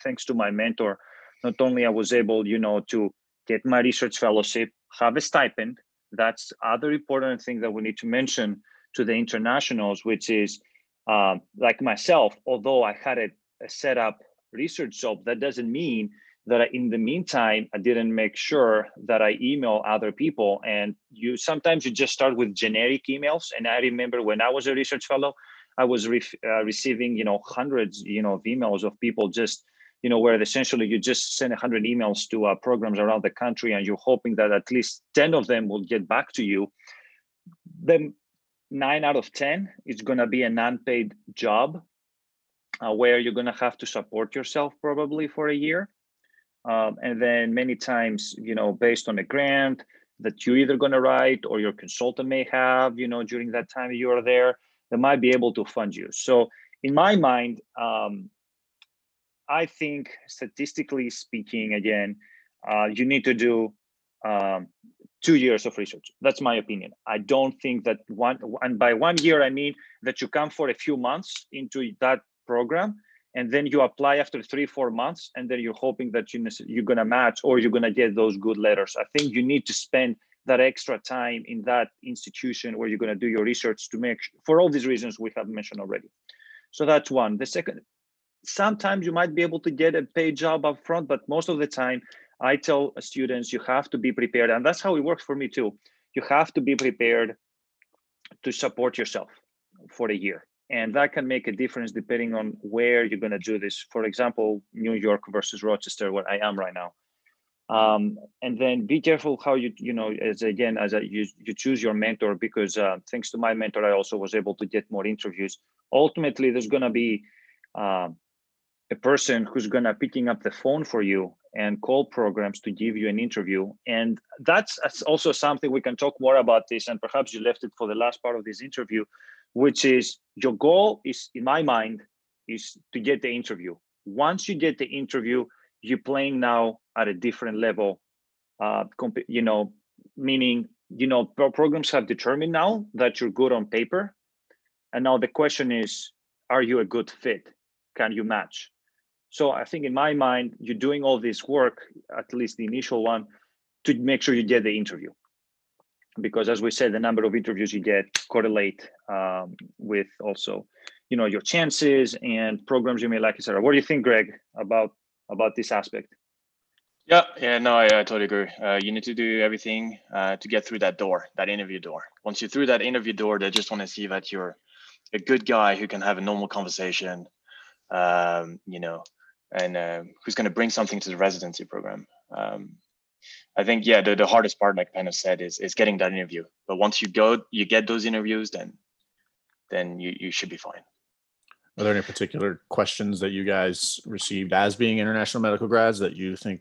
thanks to my mentor not only i was able you know to get my research fellowship have a stipend that's other important thing that we need to mention to the internationals which is um, like myself although i had a, a set up research job that doesn't mean that I, in the meantime i didn't make sure that i email other people. And you sometimes you just start with generic emails. And i remember when i was a research fellow i was re- uh, receiving you know hundreds you know of emails of people just you know where essentially you just send 100 emails to uh, programs around the country and you're hoping that at least 10 of them will get back to you. Then nine out of 10 is going to be an unpaid job uh, where you're going to have to support yourself probably for a year um, and then many times you know based on a grant that you're either going to write or your consultant may have you know during that time you are there they might be able to fund you. So in my mind um, i think statistically speaking again uh, you need to do um, two years of research. That's my opinion. I don't think that one and by one year i mean that you come for a few months into that program and then you apply after three four months and then you're hoping that you, you're going to match or you're going to get those good letters. I think you need to spend that extra time in that institution where you're going to do your research to make for all these reasons we have mentioned already. So that's one. The second sometimes you might be able to get a paid job up front but most of the time i tell students you have to be prepared and that's how it works for me too. You have to be prepared to support yourself for a year and that can make a difference depending on where you're going to do this. For example new york versus rochester where i am right now. Um, and then be careful how you you know as again as a, you you choose your mentor because uh, thanks to my mentor i also was able to get more interviews. Ultimately there's going to be um, a person who's going to picking up the phone for you and call programs to give you an interview. And that's also something we can talk more about this and perhaps you left it for the last part of this interview which is your goal is in my mind is to get the interview. Once you get the interview you're playing now at a different level uh comp- you know meaning you know pro- programs have determined now that you're good on paper. And now the question is are you a good fit? Can you match? So i think in my mind you're doing all this work at least the initial one to make sure you get the interview because as we said the number of interviews you get correlate um, with also you know your chances and programs you may like etc what do you think greg about about this aspect Yeah, yeah, no, I, I totally agree. Uh, you need to do everything uh, to get through that door, that interview door. Once you're through that interview door, they just want to see that you're a good guy who can have a normal conversation, um, you know, and uh, who's going to bring something to the residency program. Um, I think, yeah, the, the hardest part, like Panos said, is is getting that interview. But once you go, you get those interviews, then then you you should be fine. Are there any particular questions that you guys received as being international medical grads that you think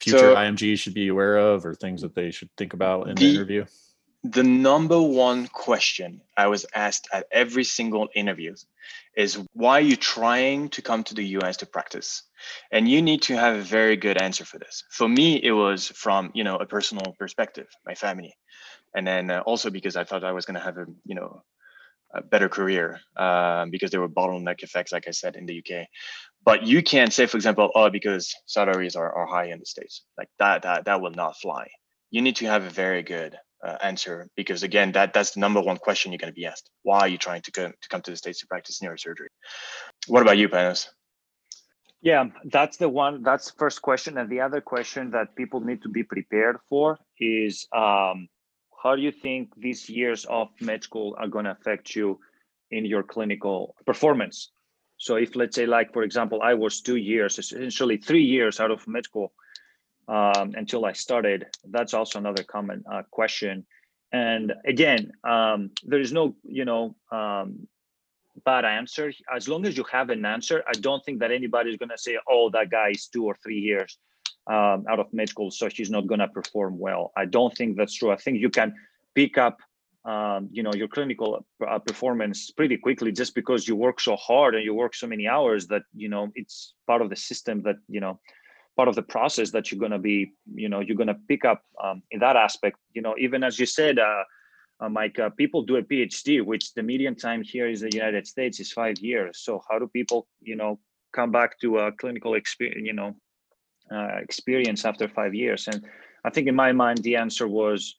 future So- IMGs should be aware of or things that they should think about in the The- interview? The number one question I was asked at every single interview is why are you trying to come to the US to practice? And you need to have a very good answer for this. For me, it was from you know a personal perspective, my family, and then uh, also because I thought I was going to have a you know a better career um, because there were bottleneck effects, like I said in the UK. But you can't say, for example, oh, because salaries are, are high in the states, like that that that will not fly. You need to have a very good uh, answer because again that that's the number one question you're going to be asked why are you trying to go to come to the states to practice neurosurgery what about you panos Yeah, that's the one. That's the first question, and the other question that people need to be prepared for is um, how do you think these years of med school are going to affect you in your clinical performance. So if let's say like for example, I was two years, essentially three years out of med school um, until I started. That's also another common uh, question. And again, um, there is no you know um, bad answer as long as you have an answer. I don't think that anybody is gonna say, oh, that guy is two or three years um, out of med school, so he's not gonna perform well. I don't think that's true. I think you can pick up um, you know your clinical uh, performance pretty quickly just because you work so hard and you work so many hours that you know it's part of the system that you know part of the process that you're going to be you know you're going to pick up um, in that aspect. You know even as you said uh, uh, mike uh, people do a phd which the median time here is the united states is five years. So how do people you know come back to a clinical experience you know uh, experience after five years? And i think in my mind the answer was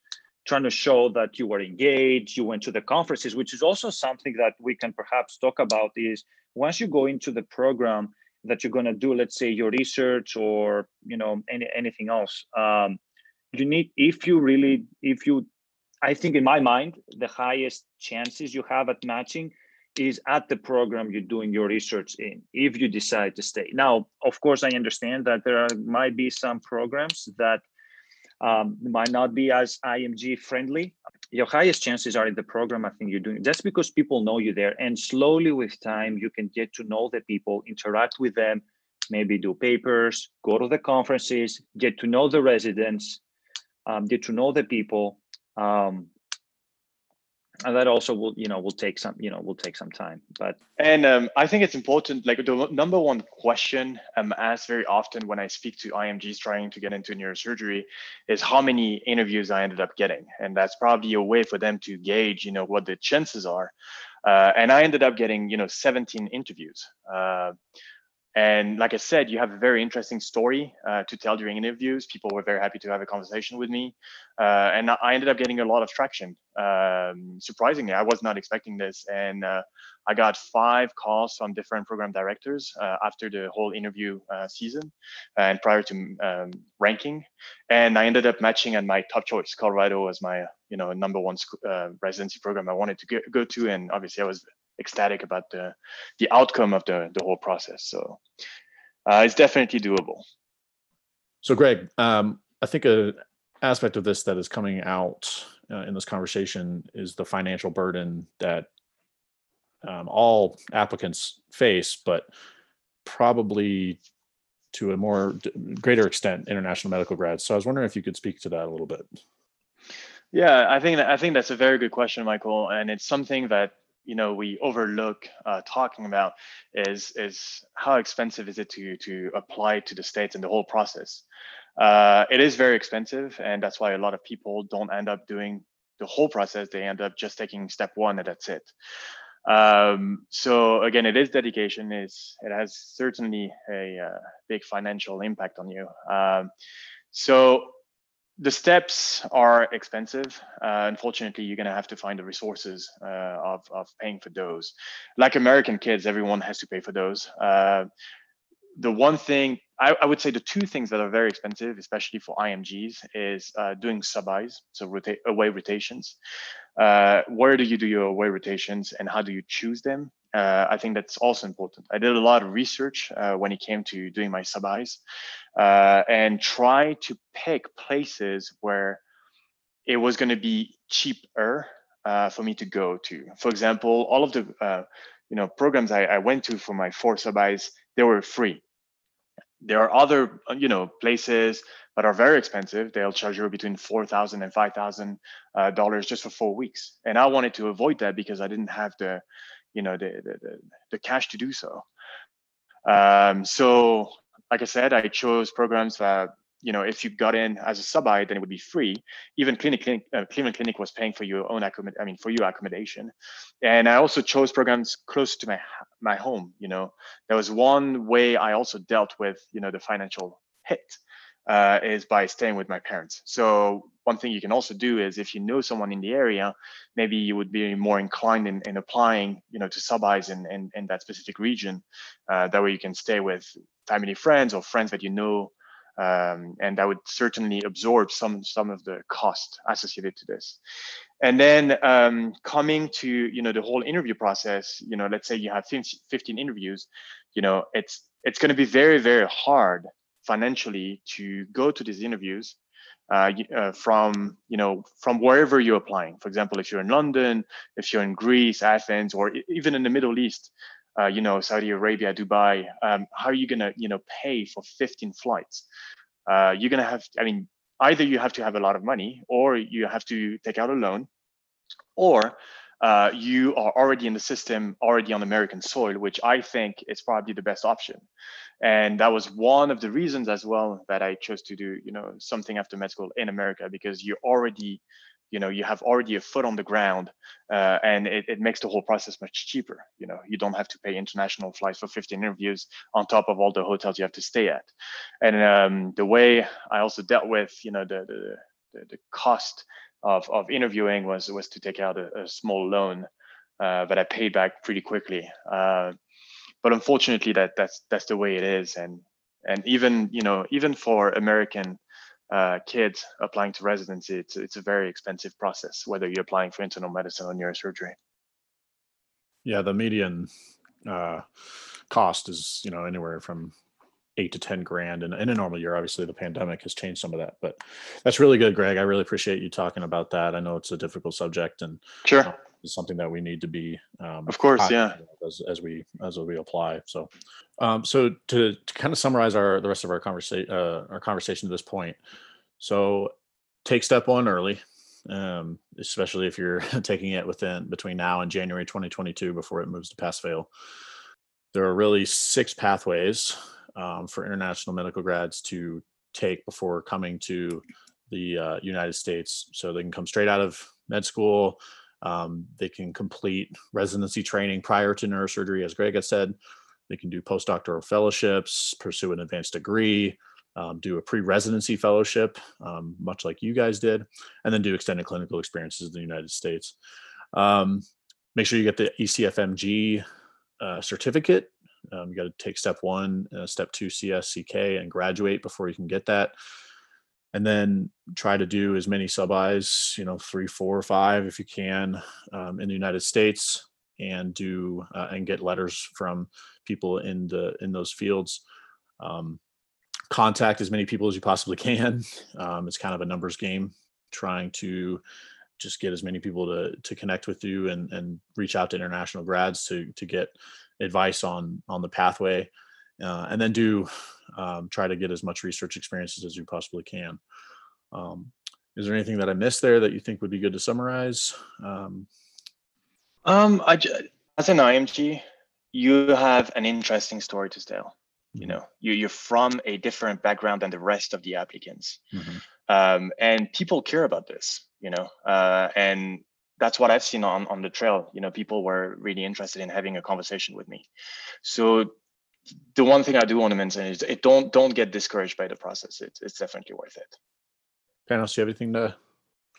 trying to show that you were engaged, you went to the conferences, which is also something that we can perhaps talk about is once you go into the program that you're going to do, let's say your research or, you know, any, anything else, um, you need, if you really, if you, I think in my mind, the highest chances you have at matching is at the program you're doing your research in if you decide to stay now of course i understand that there are, might be some programs that um, might not be as IMG friendly. Your highest chances are in the program. I think you're doing just because people know you there, and slowly with time you can get to know the people, interact with them, maybe do papers, go to the conferences, get to know the residents, um, get to know the people. Um, and that also will you know will take some you know will take some time but and um, i think it's important like the number one question i'm asked very often when i speak to imgs trying to get into neurosurgery is how many interviews i ended up getting. And that's probably a way for them to gauge you know what the chances are. Uh, and i ended up getting you know 17 interviews. Uh, and like I said, you have a very interesting story uh, to tell during interviews. People were very happy to have a conversation with me. Uh, and I ended up getting a lot of traction. Um, surprisingly, I was not expecting this. And uh, I got five calls from different program directors uh, after the whole interview uh, season and prior to um, ranking. And I ended up matching at my top choice. Colorado was my you know number one uh, residency program I wanted to go to. And obviously I was ecstatic about the the outcome of the the whole process. So uh, it's definitely doable. So, Greg, um, I think a aspect of this that is coming out uh, in this conversation is the financial burden that um, all applicants face, but probably to a more greater extent international medical grads. So I was wondering if you could speak to that a little bit. Yeah, I think that, I think that's a very good question, Michael, and it's something that you know we overlook uh, talking about is is how expensive is it to to apply to the states and the whole process. Uh, it is very expensive, and that's why a lot of people don't end up doing the whole process. They end up just taking step one, and that's it. Um, so again, it is dedication. Is it has certainly a uh, big financial impact on you. Um, so the steps are expensive. Uh, unfortunately, you're going to have to find the resources uh, of, of paying for those. Like American kids, everyone has to pay for those. Uh, the one thing I, I, would say the two things that are very expensive, especially for IMGs, is uh, doing sub-Is, so rota- away rotations. Uh, where do you do your away rotations and how do you choose them? Uh, I think that's also important. I did a lot of research uh, when it came to doing my sub-Is uh, and try to pick places where it was going to be cheaper uh, for me to go to. For example, all of the you know programs I, I, went to for my four sub-Is, they were free. There are other uh, you know places that are very expensive. They'll charge you between four thousand and five thousand dollars just for four weeks, and I wanted to avoid that because I didn't have the you know the the, the cash to do so. Um, so like I said, I chose programs that you know if you got in as a sub-I, then it would be free. Even Clinic, Clinic uh, Cleveland Clinic was paying for your own accommodation. I mean, for your accommodation. And I also chose programs close to my my home. You know, there was one way I also dealt with you know the financial hit uh, is by staying with my parents. So one thing you can also do is if you know someone in the area, maybe you would be more inclined in, in applying, you know, to sub-Is in, in, in that specific region. Uh, that way you can stay with family friends or friends that you know um, and that would certainly absorb some some of the cost associated to this. And then um, coming to you know the whole interview process, you know, let's say you have 15 interviews, you know, it's it's going to be very very hard financially to go to these interviews uh, uh, from you know from wherever you're applying. For example, if you're in London, if you're in Greece, Athens, or even in the Middle East, uh, you know Saudi Arabia, Dubai. Um, how are you gonna you know pay for 15 flights? Uh, you're gonna have. I mean, either you have to have a lot of money, or you have to take out a loan, or uh, you are already in the system, already on American soil, which I think is probably the best option. And that was one of the reasons as well that I chose to do, you know, something after med school in America because you already, you know, you have already a foot on the ground, uh, and it, it makes the whole process much cheaper. You know, you don't have to pay international flights for 15 interviews on top of all the hotels you have to stay at. And um, the way I also dealt with, you know, the the, the, the cost of, of interviewing was was to take out a, a small loan uh, that I paid back pretty quickly. Uh, but unfortunately, that that's that's the way it is, and and even you know even for American uh, kids applying to residency, it's it's a very expensive process whether you're applying for internal medicine or neurosurgery. Yeah, the median uh, cost is you know anywhere from eight to 10 grand. And in a normal year, obviously the pandemic has changed some of that, but that's really good, Greg. I really appreciate you talking about that. I know it's a difficult subject and sure. It's something that we need to be, um, of course, yeah, as, as we, as we apply. So, um, so to, to kind of summarize our, the rest of our conversation, uh, our conversation to this point. So take step one early, um, especially if you're [LAUGHS] taking it within between now and January 2022 before it moves to pass fail. There are really six pathways um, for international medical grads to take before coming to the uh, United States. So they can come straight out of med school. Um, they can complete residency training prior to neurosurgery, as Greg has said. They can do postdoctoral fellowships, pursue an advanced degree, um, do a pre-residency fellowship, um, much like you guys did, and then do extended clinical experiences in the United States. Um, make sure you get the ECFMG uh, certificate um, you got to take step one, uh, step two, CSCK, and graduate before you can get that. And then try to do as many sub Is, you know, three, four, or five if you can um, in the United States, and do uh, and get letters from people in the in those fields. Um, contact as many people as you possibly can. [LAUGHS] Um, it's kind of a numbers game, trying to just get as many people to to connect with you and and reach out to international grads to to get advice on on the pathway, uh, and then do um, try to get as much research experiences as you possibly can. Um, is there anything that I missed there that you think would be good to summarize? Um, um, I, as an IMG, you have an interesting story to tell. You mm-hmm. know, you, you're from a different background than the rest of the applicants. Mm-hmm. Um, and people care about this, you know, uh, and that's what I've seen on on the trail. You know, people were really interested in having a conversation with me. So the one thing I do want to mention is it don't don't get discouraged by the process. It's it's definitely worth it. Panos, do you have anything to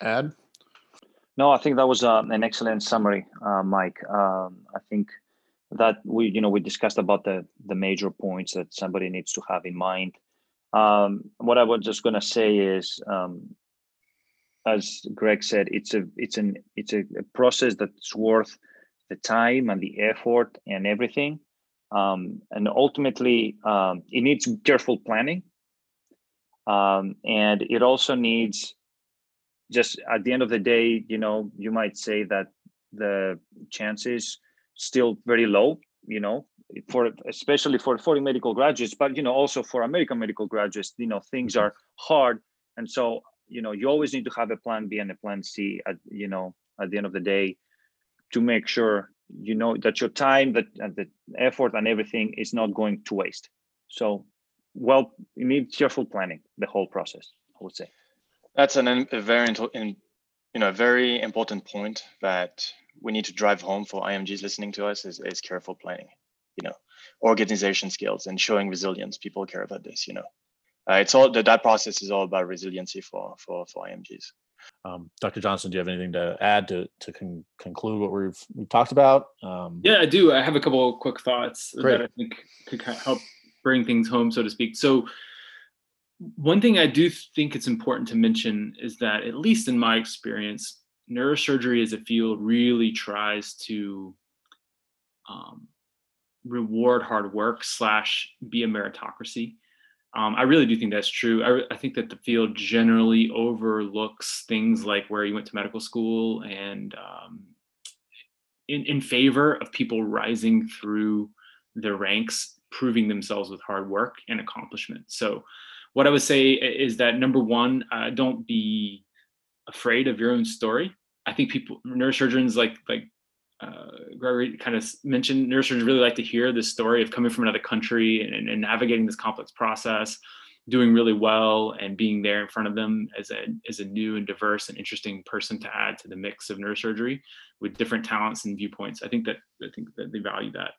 add? No, I think that was uh, an excellent summary, uh, Mike. Um, I think that we you know we discussed about the the major points that somebody needs to have in mind. Um, what I was just going to say is um, as Greg said, it's a it's an it's a, a process that's worth the time and the effort and everything. Um, and ultimately, um, it needs careful planning, um, and it also needs just at the end of the day, you know, you might say that the chances still very low, you know, for especially for foreign medical graduates, but you know, also for American medical graduates, you know, things are hard, and so you know you always need to have a plan b and a plan c at you know at the end of the day to make sure you know that your time that and the effort and everything is not going to waste. So well you need careful planning the whole process i would say. That's an a very in, you know very important point that we need to drive home for imgs listening to us is, is careful planning you know organization skills and showing resilience. People care about this you know. Uh, it's all that that process is all about resiliency for for for IMGs. Um, Dr. Johnson, do you have anything to add to to con- conclude what we've we've talked about? Um, yeah, I do. I have a couple of quick thoughts great. that I think could help bring things home, so to speak. So, one thing I do think it's important to mention is that, at least in my experience, neurosurgery as a field really tries to um, reward hard work slash be a meritocracy. Um, I really do think that's true. I, I, think that the field generally overlooks things like where you went to medical school and um, in, in favor of people rising through the ranks, proving themselves with hard work and accomplishment. So, what I would say is that number one, uh, don't be afraid of your own story. I think people, neurosurgeons like like uh, Gregoire kind of mentioned, neurosurgeons really like to hear this story of coming from another country and, and, navigating this complex process, doing really well, and being there in front of them as a as a new and diverse and interesting person to add to the mix of neurosurgery with different talents and viewpoints. I think that I think that they value that.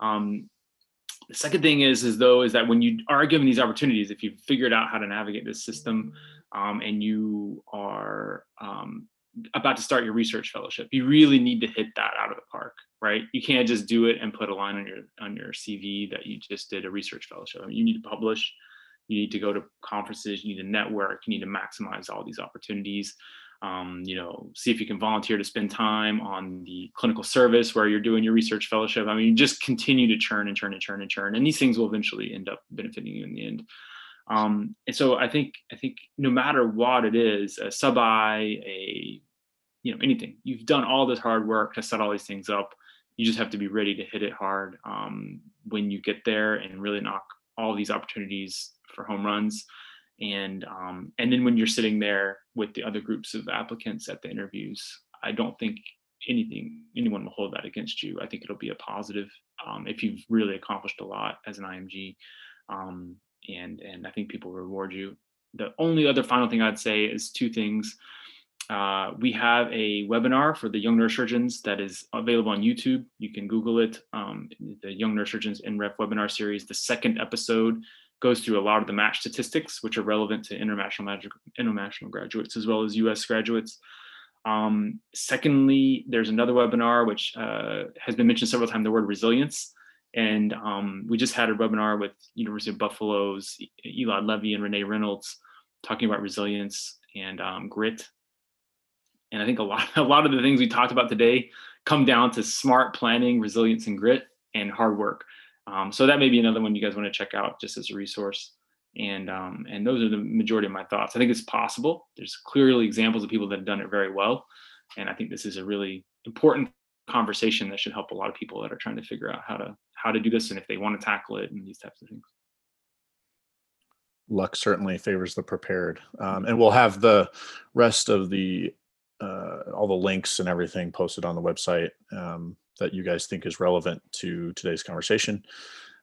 Um, the second thing is, is though, is that when you are given these opportunities, if you've figured out how to navigate this system, um, and you are um, about to start your research fellowship, you really need to hit that out of the park, right? You can't just do it and put a line on your on your CV that you just did a research fellowship. I mean, you need to publish, you need to go to conferences, you need to network, you need to maximize all these opportunities um, you know, see if you can volunteer to spend time on the clinical service where you're doing your research fellowship. I mean, just continue to churn and churn and churn and churn, and these things will eventually end up benefiting you in the end. Um, and so I think I think no matter what it is, a sub I, a you know anything, you've done all this hard work to set all these things up. You just have to be ready to hit it hard um, when you get there and really knock all these opportunities for home runs. And um, and then when you're sitting there with the other groups of applicants at the interviews i don't think anything anyone will hold that against you. I think it'll be a positive um, if you've really accomplished a lot as an img um, and and i think people reward you the only other final thing i'd say is two things uh, we have a webinar for the young neurosurgeons that is available on YouTube. You can Google it, um, the Young Neurosurgeons NREF webinar series. The second episode goes through a lot of the match statistics, which are relevant to international international graduates as well as U.S. graduates. Um, secondly, there's another webinar which uh, has been mentioned several times, the word resilience. And um, we just had a webinar with University of Buffalo's Elad Levy and Renee Reynolds talking about resilience and um, grit. And I think a lot, [LAUGHS] a lot of the things we talked about today come down to smart planning, resilience, and grit, and hard work. Um, so that may be another one you guys want to check out just as a resource. And um, and those are the majority of my thoughts. I think it's possible. There's clearly examples of people that have done it very well, and I think this is a really important conversation that should help a lot of people that are trying to figure out how to how to do this and if they want to tackle it and these types of things. Luck certainly favors the prepared, um, and we'll have the rest of the uh, all the links and everything posted on the website. Um, that you guys think is relevant to today's conversation.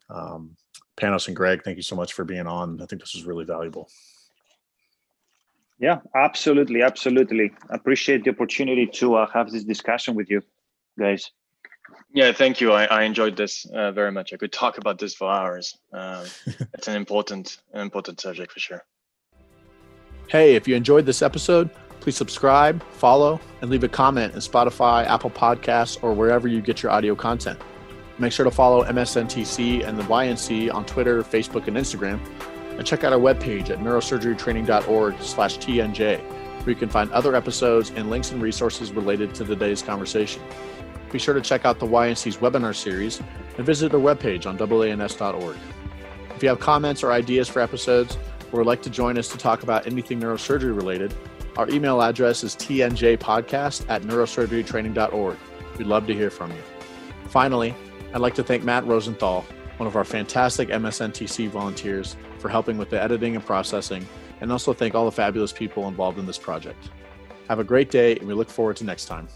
Um, Panos and Greg, thank you so much for being on. I think this is really valuable. Yeah, absolutely, absolutely. Appreciate the opportunity to uh, have this discussion with you, guys. Yeah, thank you. I, I enjoyed this uh, very much. I could talk about this for hours. Um, [LAUGHS] it's an important, an important subject for sure. Hey, if you enjoyed this episode Please subscribe, follow, and leave a comment in Spotify, Apple Podcasts, or wherever you get your audio content. Make sure to follow MSNTC and the YNC on Twitter, Facebook, and Instagram, and check out our webpage at neurosurgerytraining.org slash TNJ, where you can find other episodes and links and resources related to today's conversation. Be sure to check out the YNC's webinar series and visit their webpage on AANS.org. If you have comments or ideas for episodes, or would like to join us to talk about anything neurosurgery related, our email address is tnjpodcast at neurosurgerytraining.org. We'd love to hear from you. Finally, I'd like to thank Matt Rosenthal, one of our fantastic MSNTC volunteers, for helping with the editing and processing, and also thank all the fabulous people involved in this project. Have a great day, and we look forward to next time.